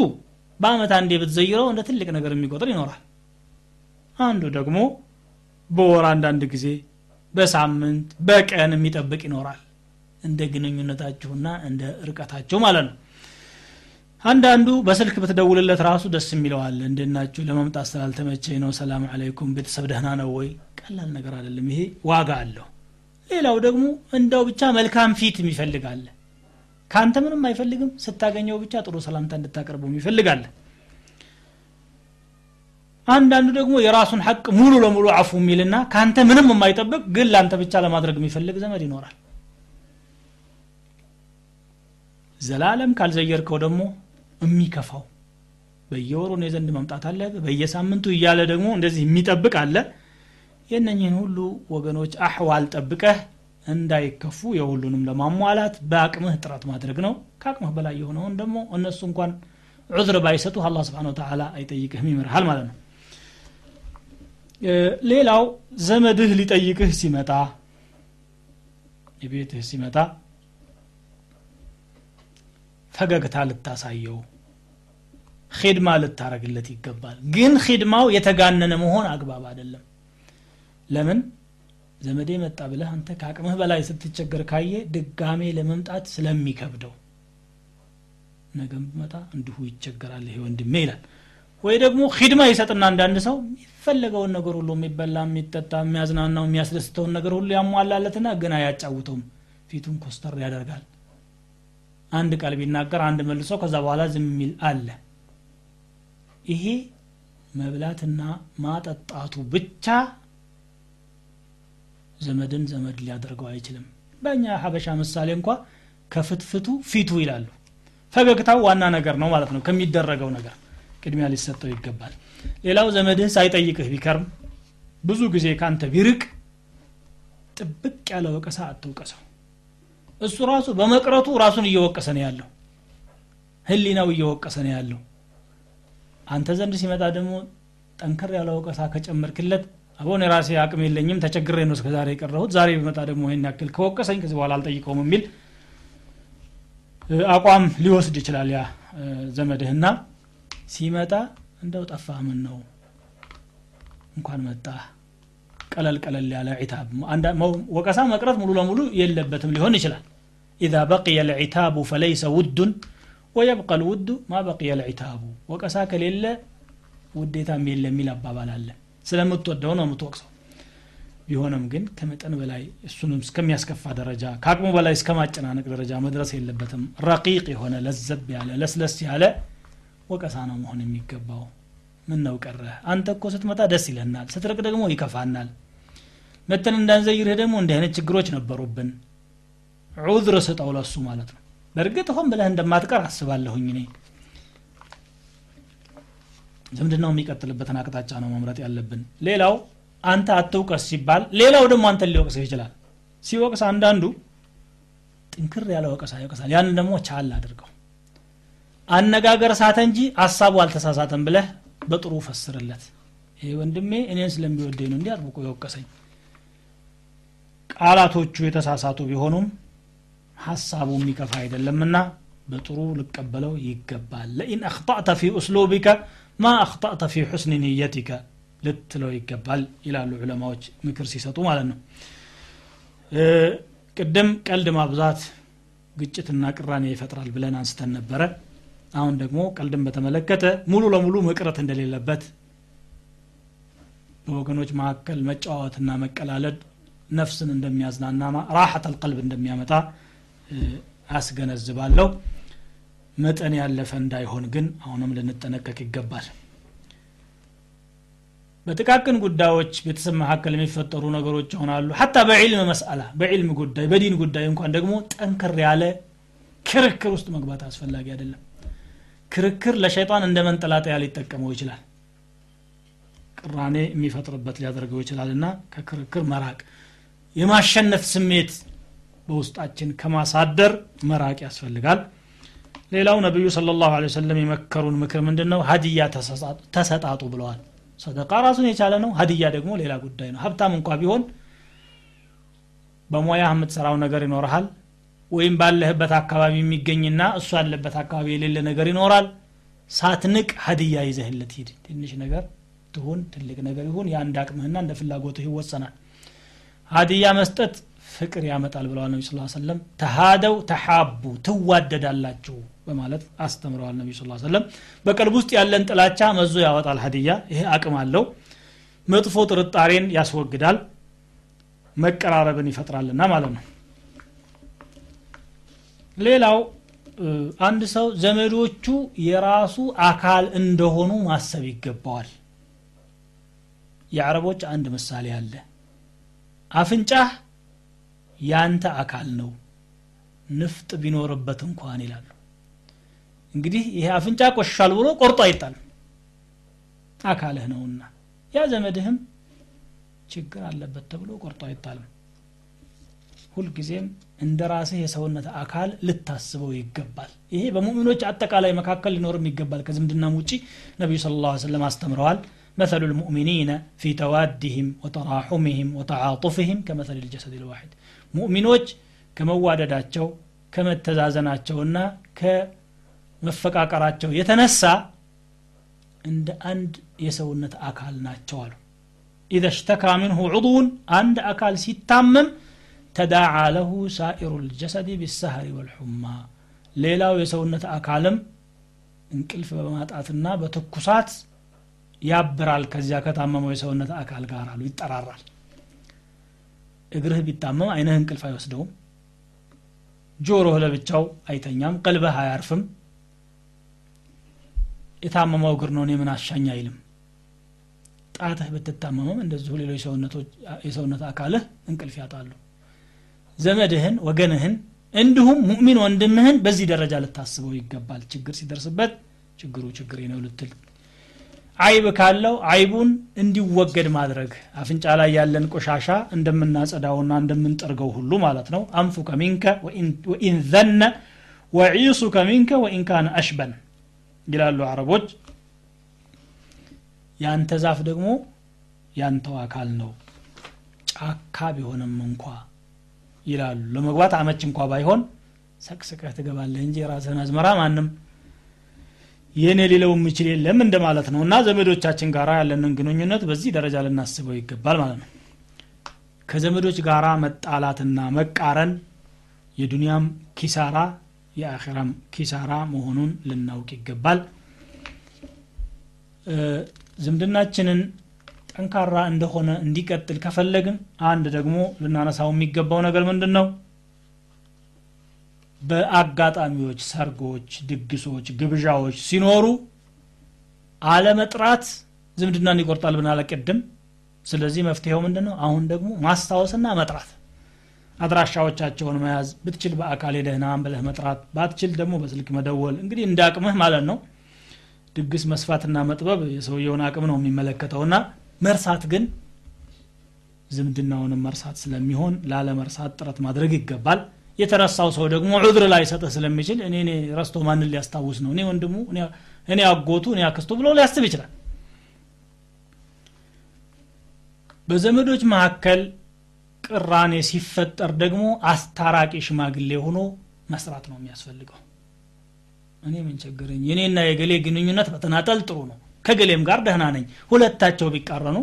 በአመት አንዴ ብትዘይረው እንደ ትልቅ ነገር የሚቆጥር ይኖራል። አንዱ ደግሞ በወር አንዳንድ ጊዜ በሳምንት በቀን የሚጠብቅ ይኖራል። እንደ ግንኙነታችሁና እንደ ርቀታችሁ ማለት ነው አንዳንዱ በስልክ ብትደውልለት ራሱ ደስ የሚለዋል እንደናችሁ ለመምጣት ስላልተመቸኝ ነው። ሰላም አለይኩም። ቤተሰብ ደህና ነው ወይ? ቀላል ነገር አይደለም። ይሄ ዋጋ አለው። ሌላው ደግሞ እንደው ብቻ መልካም ፊት የሚፈልጋለ ከአንተ ምንም አይፈልግም። ስታገኘው ብቻ ጥሩ ሰላምታ እንድታቀርበው ይፈልጋለ አንዳንዱ ደግሞ የራሱን ሐቅ ሙሉ ለሙሉ አፉ የሚልና ከአንተ ምንም የማይጠብቅ ግን ለአንተ ብቻ ለማድረግ የሚፈልግ ዘመድ ይኖራል። ዘላለም ካልዘየርከው ደግሞ የሚከፋው። በየወሩ እኔ ዘንድ መምጣት አለ በየሳምንቱ እያለ ደግሞ እንደዚህ የሚጠብቅ አለ። የነኝህን ሁሉ ወገኖች አሕዋል ጠብቀህ እንዳይከፉ የሁሉንም ለማሟላት በአቅምህ ጥረት ማድረግ ነው። ከአቅምህ በላይ የሆነውን ደግሞ እነሱ እንኳን ዑዝር ባይሰጡ አላ ስብን ተላ አይጠይቅህም ይምርሃል ማለት ነው። ሌላው ዘመድህ ሊጠይቅህ ሲመጣ የቤትህ ሲመጣ ፈገግታ ልታሳየው ሂድማ ልታረግለት ይገባል። ግን ሂድማው የተጋነነ መሆን አግባብ አይደለም። ለምን? ዘመዴ መጣ ብለህ አንተ ከአቅምህ በላይ ስትቸገር ካየ ድጋሜ ለመምጣት ስለሚከብደው ነገም መጣ እንዲሁ ይቸገራል ይሄ ወንድሜ ይላል። ወይ ደግሞ ሂድማ ይሰጥና አንዳንድ ሰው የሚፈለገውን ነገር ሁሉ የሚበላ የሚጠጣ የሚያዝናናው የሚያስደስተውን ነገር ሁሉ ያሟላለትና ግን አያጫውተውም። ፊቱን ኮስተር ያደርጋል። አንድ ቃል ቢናገር አንድ መልሶ ከዛ በኋላ ዝም የሚል አለ ይሄ መብላትና ማጠጣቱ ብቻ ዘመድን ዘመድ ሊያደርገው አይችልም። በእኛ ሀበሻ ምሳሌ እንኳ ከፍትፍቱ ፊቱ ይላሉ። ፈገግታው ዋና ነገር ነው ማለት ነው ከሚደረገው ነገር ቅድሚያ ሊሰጠው ይገባል። ሌላው ዘመድህ ሳይጠይቅህ ቢከርም ብዙ ጊዜ ካንተ ቢርቅ ጥብቅ ያለ ወቀሳ አትውቀሰው። እሱ ራሱ በመቅረቱ ራሱን እየወቀሰ ነው ያለው። ህሊናው እየወቀሰ ነው ያለው አንተ ዘንድ ሲመጣ ደግሞ ጠንከር ያለ ወቀሳ ከጨመርክለት አቦን የራሴ አቅም የለኝም ተቸግሬ ነው እስከዛሬ የቀረሁት። ዛሬ ቢመጣ ደግሞ ይህን ያክል ከወቀሰኝ ከዚህ በኋላ አልጠይቀውም የሚል አቋም ሊወስድ ይችላል ያ ዘመድህና ሲመጣ እንደው ጠፋ ምን ነው? እንኳን መጣ። ቀለል ቀለል ያለ ዒታብ። ወቀሳ መቅረት ሙሉ ለሙሉ የለበትም ሊሆን ይችላል። ኢዛ በቅየ ልዒታቡ ፈለይሰ ውዱን ወየብቀ ልውዱ ማ በቅየ ልዒታቡ ወቀሳ ከሌለ ውዴታም የለ የሚል አባባል አለ። ስለምትወደው ነው የምትወቅሰው። ቢሆንም ግን ከመጠን በላይ እሱንም እስከሚያስከፋ ደረጃ ከአቅሙ በላይ እስከ ማጨናነቅ ደረጃ መድረስ የለበትም። ረቂቅ የሆነ ለዘብ ያለ ለስለስ ያለ ወቀሳ ነው መሆን የሚገባው። ምን ነው ቀረህ አንተ እኮ ስትመጣ ደስ ይለናል ስትርቅ ደግሞ ይከፋናል። መተን እንዳንዘይርህ ደግሞ እንዲህ አይነት ችግሮች ነበሩብን። ዑዝር ስጠው ለሱ ማለት ነው በእርግጥ ሆን ብለህ እንደማትቀር አስባለሁኝ እኔ። ዝምድናው የሚቀጥልበትን አቅጣጫ ነው መምረጥ ያለብን? ሌላው አንተ አትውቀስ ሲባል ሌላው ደግሞ አንተን ሊወቅስህ ይችላል። ሲወቅስ አንዳንዱ ጥንክር ያለ ወቀሳ ይወቅሳል። ያንን ደግሞ ቻል አድርገው። አነጋገር ሳተ እንጂ ሀሳቡ አልተሳሳተም ብለህ በጥሩ ፈስርለት። ይሄ ወንድሜ እኔን ስለሚወደኝ ነው እንዲህ አጥብቆ የወቀሰኝ። ቃላቶቹ የተሳሳቱ ቢሆኑም ሀሳቡ የሚከፋ አይደለምና በጥሩ ልቀበለው ይገባል። ለኢን አክጣዕተ ፊ እስሉቢከ ማ አክጣዕተ ፊ ሑስኒ ንየቲከ ልትለው ይገባል ይላሉ ዑለማዎች ምክር ሲሰጡ ማለት ነው። ቅድም ቀልድ ማብዛት ግጭትና ቅራኔ ይፈጥራል ብለን አንስተን ነበረ። አሁን ደግሞ ቀልድን በተመለከተ ሙሉ ለሙሉ መቅረት እንደሌለበት በወገኖች መካከል መጫወትና መቀላለድ ነፍስን እንደሚያዝናና ራሐት አልቀልብ እንደሚያመጣ አስገነዝባለሁ። መጠን ያለፈ እንዳይሆን ግን አሁንም ልንጠነቀቅ ይገባል። በጥቃቅን ጉዳዮች ቤተሰብ መካከል የሚፈጠሩ ነገሮች ይሆናሉ ሀታ በዕልም መስአላ በዕልም ጉዳይ በዲን ጉዳይ እንኳን ደግሞ ጠንከር ያለ ክርክር ውስጥ መግባት አስፈላጊ አይደለም። ክርክር ለሸይጣን እንደ መንጠላጠያ ሊጠቀመው ይችላል። ቅራኔ የሚፈጥርበት ሊያደርገው ይችላል እና ከክርክር መራቅ የማሸነፍ ስሜት በውስጣችን ከማሳደር መራቅ ያስፈልጋል። ሌላው ነቢዩ ስለ ላሁ ወሰለም የመከሩን ምክር ምንድን ነው ሀዲያ ተሰጣጡ ብለዋል። ሰደቃ ራሱን የቻለ ነው። ሀዲያ ደግሞ ሌላ ጉዳይ ነው። ሀብታም እንኳ ቢሆን በሙያ የምትሰራው ነገር ይኖርሃል። ወይም ባለህበት አካባቢ የሚገኝና እሱ ያለበት አካባቢ የሌለ ነገር ይኖራል። ሳትንቅ ሀዲያ ይዘህለት ሂድ ትንሽ ነገር ትሁን ትልቅ ነገር ይሁን። የአንድ አቅምህና እንደ ፍላጎትህ ይወሰናል። ሀዲያ መስጠት ፍቅር ያመጣል ብለዋል ነቢ ስ ሰለም ተሃደው ተሓቡ ትዋደዳላችሁ በማለት አስተምረዋል ነቢ ስ ሰለም በቀልብ ውስጥ ያለን ጥላቻ መዞ ያወጣል ሀዲያ። ይሄ አቅም አለው። መጥፎ ጥርጣሬን ያስወግዳል መቀራረብን ይፈጥራልና ማለት ነው። ሌላው አንድ ሰው ዘመዶቹ የራሱ አካል እንደሆኑ ማሰብ ይገባዋል። የአረቦች አንድ ምሳሌ አለ። አፍንጫህ ያንተ አካል ነው ንፍጥ ቢኖርበት እንኳን ይላሉ እንግዲህ ይሄ አፍንጫ ቆሻል ብሎ ቆርጦ አይጣልም አካልህ ነውና ያ ዘመድህም ችግር አለበት ተብሎ ቆርጦ አይጣልም ሁልጊዜም እንደ ራስህ የሰውነት አካል ልታስበው ይገባል ይሄ በሙእሚኖች አጠቃላይ መካከል ሊኖርም ይገባል ከዝምድናም ውጪ ነቢዩ ስለ ላ ስለም አስተምረዋል مثل المؤمنين في توادهم وتراحمهم وتعاطفهم كمثل الجسد الواحد ሙእሚኖች ከመዋደዳቸው ከመተዛዘናቸውና ከመፈቃቀራቸው የተነሳ እንደ አንድ የሰውነት አካል ናቸው አሉ። ኢዘ ሽተካ ምንሁ ዑضውን አንድ አካል ሲታመም ተዳዓ ለሁ ሳኢሩ ልጀሰድ ቢሰህሪ ወልሑማ። ሌላው የሰውነት አካልም እንቅልፍ በማጣትና በትኩሳት ያብራል ከዚያ ከታመመው የሰውነት አካል ጋር አሉ። ይጠራራል። እግርህ ቢታመም አይንህ እንቅልፍ አይወስደውም። ጆሮህ ለብቻው አይተኛም። ቀልበህ አያርፍም። የታመመው እግር ነው እኔ ምን አሻኝ አይልም። ጣትህ ብትታመመም እንደዚሁ ሌሎች የሰውነት አካልህ እንቅልፍ ያጣሉ። ዘመድህን ወገንህን እንዲሁም ሙእሚን ወንድምህን በዚህ ደረጃ ልታስበው ይገባል። ችግር ሲደርስበት ችግሩ ችግሬ ነው ልትል አይብ ካለው አይቡን እንዲወገድ ማድረግ። አፍንጫ ላይ ያለን ቆሻሻ እንደምናጸዳውና እንደምንጠርገው ሁሉ ማለት ነው። አንፉ ከሚንከ ወኢን ዘነ ወዒሱ ከሚንከ ወኢን ካነ አሽበን ይላሉ አረቦች። ያንተ ዛፍ ደግሞ ያንተው አካል ነው። ጫካ ቢሆንም እንኳ ይላሉ። ለመግባት አመች እንኳ ባይሆን ሰቅስቀህ ትገባለህ እንጂ የራስህን አዝመራ ማንም የእኔ ሊለው የሚችል የለም እንደማለት ነው። እና ዘመዶቻችን ጋር ያለንን ግንኙነት በዚህ ደረጃ ልናስበው ይገባል ማለት ነው። ከዘመዶች ጋር መጣላትና መቃረን የዱንያም ኪሳራ የአኼራም ኪሳራ መሆኑን ልናውቅ ይገባል። ዝምድናችንን ጠንካራ እንደሆነ እንዲቀጥል ከፈለግን አንድ ደግሞ ልናነሳው የሚገባው ነገር ምንድን ነው በአጋጣሚዎች ሰርጎች ድግሶች ግብዣዎች ሲኖሩ አለመጥራት ዝምድናን ይቆርጣል ብናለ ቅድም ስለዚህ መፍትሄው ምንድን ነው አሁን ደግሞ ማስታወስና መጥራት። አድራሻዎቻቸውን መያዝ። ብትችል በአካል ሄደህና ብለህ መጥራት። ባትችል ደግሞ በስልክ መደወል። እንግዲህ እንደ አቅምህ ማለት ነው። ድግስ መስፋትና መጥበብ የሰውየውን አቅም ነው የሚመለከተውና መርሳት ግን ዝምድናውንም መርሳት ስለሚሆን ላለመርሳት ጥረት ማድረግ ይገባል የተረሳው ሰው ደግሞ ዑድር ላይ ሰጠህ ስለሚችል እኔ እኔ ረስቶ ማንን ሊያስታውስ ነው? እኔ ወንድሙ እኔ አጎቱ እኔ አክስቱ ብሎ ሊያስብ ይችላል። በዘመዶች መካከል ቅራኔ ሲፈጠር ደግሞ አስታራቂ ሽማግሌ ሆኖ መስራት ነው የሚያስፈልገው። እኔ ምን ቸገረኝ? የኔና የገሌ ግንኙነት በተናጠል ጥሩ ነው። ከገሌም ጋር ደህና ነኝ። ሁለታቸው ቢቃረኑ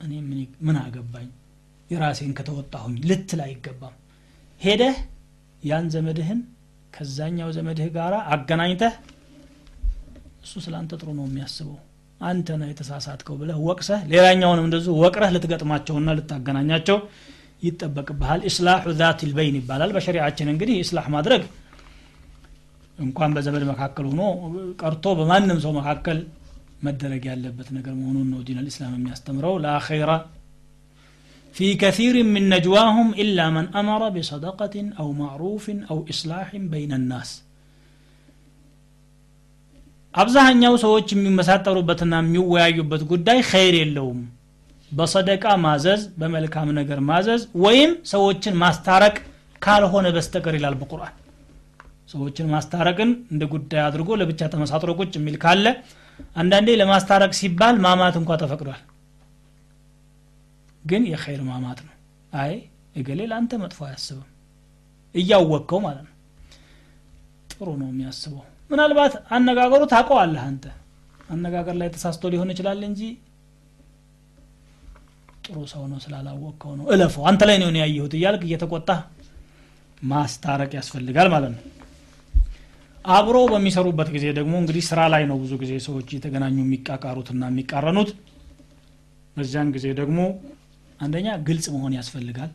እኔ ምን አገባኝ? የራሴን ከተወጣሁኝ ልትል አይገባም። ሄደህ ያን ዘመድህን ከዛኛው ዘመድህ ጋር አገናኝተህ እሱ ስለ አንተ ጥሩ ነው የሚያስበው። አንተ ነህ የተሳሳትከው ብለህ ወቅሰህ ሌላኛውንም እንደዚሁ ወቅረህ ልትገጥማቸውና ልታገናኛቸው ይጠበቅብሃል። ኢስላሑ ዛት ልበይን ይባላል። በሸሪዓችን እንግዲህ ኢስላሕ ማድረግ እንኳን በዘመድ መካከል ሆኖ ቀርቶ በማንም ሰው መካከል መደረግ ያለበት ነገር መሆኑን ነው ዲን ልእስላም የሚያስተምረው። ላ في كثير من نجواهم إلا من أمر بصدقة أو معروف أو إصلاح بين الناس አብዛኛው ሰዎች የሚመሳጠሩበትና የሚወያዩበት ጉዳይ ኸይር የለውም በሰደቃ ማዘዝ በመልካም ነገር ማዘዝ ወይም ሰዎችን ማስታረቅ ካልሆነ በስተቀር ይላል በቁርአን ሰዎችን ማስታረቅን እንደ ጉዳይ አድርጎ ለብቻ ተመሳጥሮ ቁጭ የሚል ካለ አንዳንዴ ለማስታረቅ ሲባል ማማት እንኳ ተፈቅዷል ግን የኸይር ማማት ነው። አይ እገሌ ለአንተ መጥፎ አያስብም። እያወቅከው ማለት ነው። ጥሩ ነው የሚያስበው። ምናልባት አነጋገሩ ታውቀዋለህ አንተ። አነጋገር ላይ ተሳስቶ ሊሆን ይችላል እንጂ ጥሩ ሰው ነው ስላላወቅከው ነው። እለፈው አንተ ላይ ነው ያየሁት እያልክ እየተቆጣ ማስታረቅ ያስፈልጋል ማለት ነው። አብሮ በሚሰሩበት ጊዜ ደግሞ እንግዲህ ስራ ላይ ነው ብዙ ጊዜ ሰዎች የተገናኙ የሚቃቃሩትና የሚቃረኑት። በዚያን ጊዜ ደግሞ አንደኛ ግልጽ መሆን ያስፈልጋል።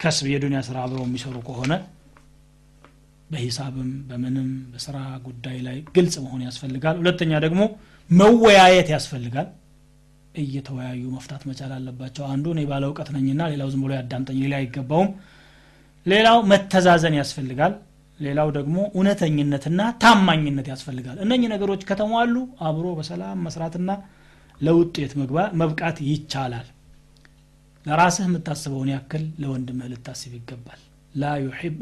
ከስብ የዱንያ ስራ አብረው የሚሰሩ ከሆነ በሂሳብም በምንም በስራ ጉዳይ ላይ ግልጽ መሆን ያስፈልጋል። ሁለተኛ ደግሞ መወያየት ያስፈልጋል። እየተወያዩ መፍታት መቻል አለባቸው። አንዱ እኔ ባለ እውቀት ነኝና ሌላው ዝም ብሎ ያዳምጠኝ ሌላ አይገባውም። ሌላው መተዛዘን ያስፈልጋል። ሌላው ደግሞ እውነተኝነትና ታማኝነት ያስፈልጋል። እነኚህ ነገሮች ከተሟሉ አብሮ በሰላም መስራትና ለውጤት መብቃት ይቻላል ለራስህ የምታስበውን ያክል ለወንድምህ ልታስብ ይገባል።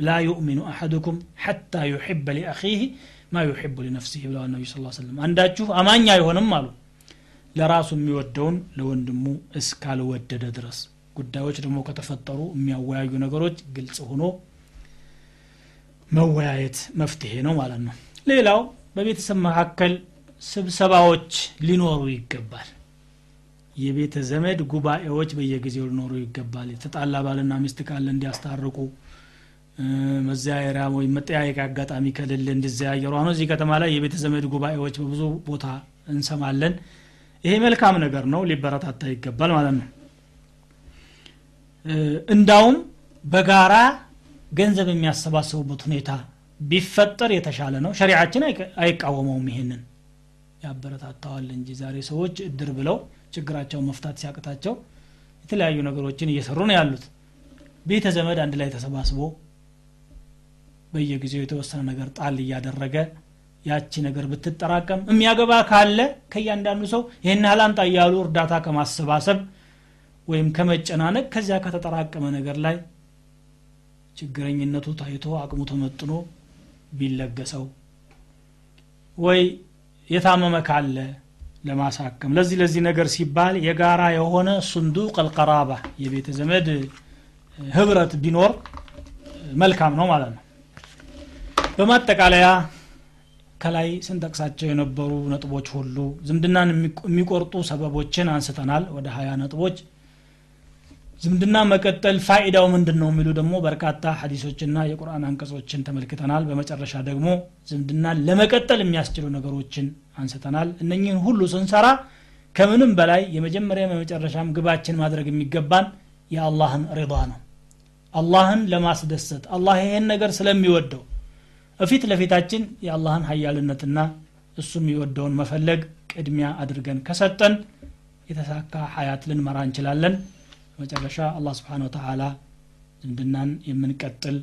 ላ ዩእሚኑ አሐዱኩም ሐታ ዩሕበ ሊአኺህ ማ ዩሕቡ ሊነፍሲህ ብለዋል ነቢ ስ ሰለም አንዳችሁ አማኝ አይሆንም አሉ። ለራሱ የሚወደውን ለወንድሙ እስካልወደደ ድረስ። ጉዳዮች ደግሞ ከተፈጠሩ የሚያወያዩ ነገሮች ግልጽ ሆኖ መወያየት መፍትሄ ነው ማለት ነው። ሌላው በቤተሰብ መካከል ስብሰባዎች ሊኖሩ ይገባል የቤተ ዘመድ ጉባኤዎች በየጊዜው ሊኖሩ ይገባል። የተጣላ ባልና ሚስት ካለ እንዲያስታርቁ መዘያየሪያ ወይም መጠያየቅ አጋጣሚ ከሌለ እንዲዘያየሩ። አሁን እዚህ ከተማ ላይ የቤተ ዘመድ ጉባኤዎች በብዙ ቦታ እንሰማለን። ይሄ መልካም ነገር ነው ሊበረታታ ይገባል ማለት ነው። እንዳውም በጋራ ገንዘብ የሚያሰባስቡበት ሁኔታ ቢፈጠር የተሻለ ነው። ሸሪዓችን አይቃወመውም ይሄንን ያበረታታዋል እንጂ ዛሬ ሰዎች እድር ብለው ችግራቸውን መፍታት ሲያቅታቸው የተለያዩ ነገሮችን እየሰሩ ነው ያሉት። ቤተ ዘመድ አንድ ላይ ተሰባስቦ በየጊዜው የተወሰነ ነገር ጣል እያደረገ ያቺ ነገር ብትጠራቀም የሚያገባ ካለ ከእያንዳንዱ ሰው ይህን አምጣ እያሉ እርዳታ ከማሰባሰብ ወይም ከመጨናነቅ ከዚያ ከተጠራቀመ ነገር ላይ ችግረኝነቱ ታይቶ አቅሙ ተመጥኖ ቢለገሰው ወይ የታመመ ካለ ለማሳከም። ለዚህ ለዚህ ነገር ሲባል የጋራ የሆነ ሱንዱቅ አልቀራባ የቤተ ዘመድ ህብረት ቢኖር መልካም ነው ማለት ነው። በማጠቃለያ ከላይ ስንጠቅሳቸው የነበሩ ነጥቦች ሁሉ ዝምድናን የሚቆርጡ ሰበቦችን አንስተናል። ወደ ሀያ ነጥቦች ዝምድና መቀጠል ፋኢዳው ምንድን ነው የሚሉ ደግሞ በርካታ ሀዲሶችና የቁርአን አንቀጾችን ተመልክተናል። በመጨረሻ ደግሞ ዝምድናን ለመቀጠል የሚያስችሉ ነገሮችን አንስተናል። እነኝህን ሁሉ ስንሰራ ከምንም በላይ የመጀመሪያ የመጨረሻም ግባችን ማድረግ የሚገባን የአላህን ሪዳ ነው። አላህን ለማስደሰት አላህ ይሄን ነገር ስለሚወደው እፊት ለፊታችን የአላህን ሀያልነትና እሱ የሚወደውን መፈለግ ቅድሚያ አድርገን ከሰጠን የተሳካ ሀያት ልንመራ እንችላለን። መጨረሻ አላህ ስብሓን ወተላ ዝምድናን የምንቀጥል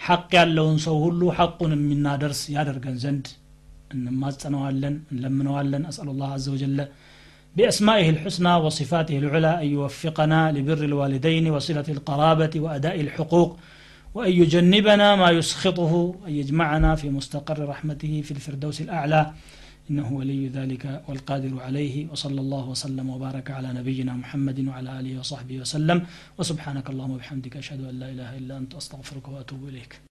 ሐቅ ያለውን ሰው ሁሉ ሐቁን የሚናደርስ ያደርገን ዘንድ እንማጸነዋለን እንለምነዋለን አስአል ላህ አዘ ወጀለ بأسمائه الحسنى وصفاته العلى أن يوفقنا لبر الوالدين وصلة القرابة وأداء الحقوق وأن يجنبنا ما يسخطه أن يجمعنا في مستقر رحمته في الفردوس الأعلى إنه ولي ذلك والقادر عليه وصلى الله وسلم وبارك على نبينا محمد وعلى آله وصحبه وسلم وسبحانك اللهم وبحمدك أشهد أن لا إله إلا أنت أستغفرك وأتوب إليك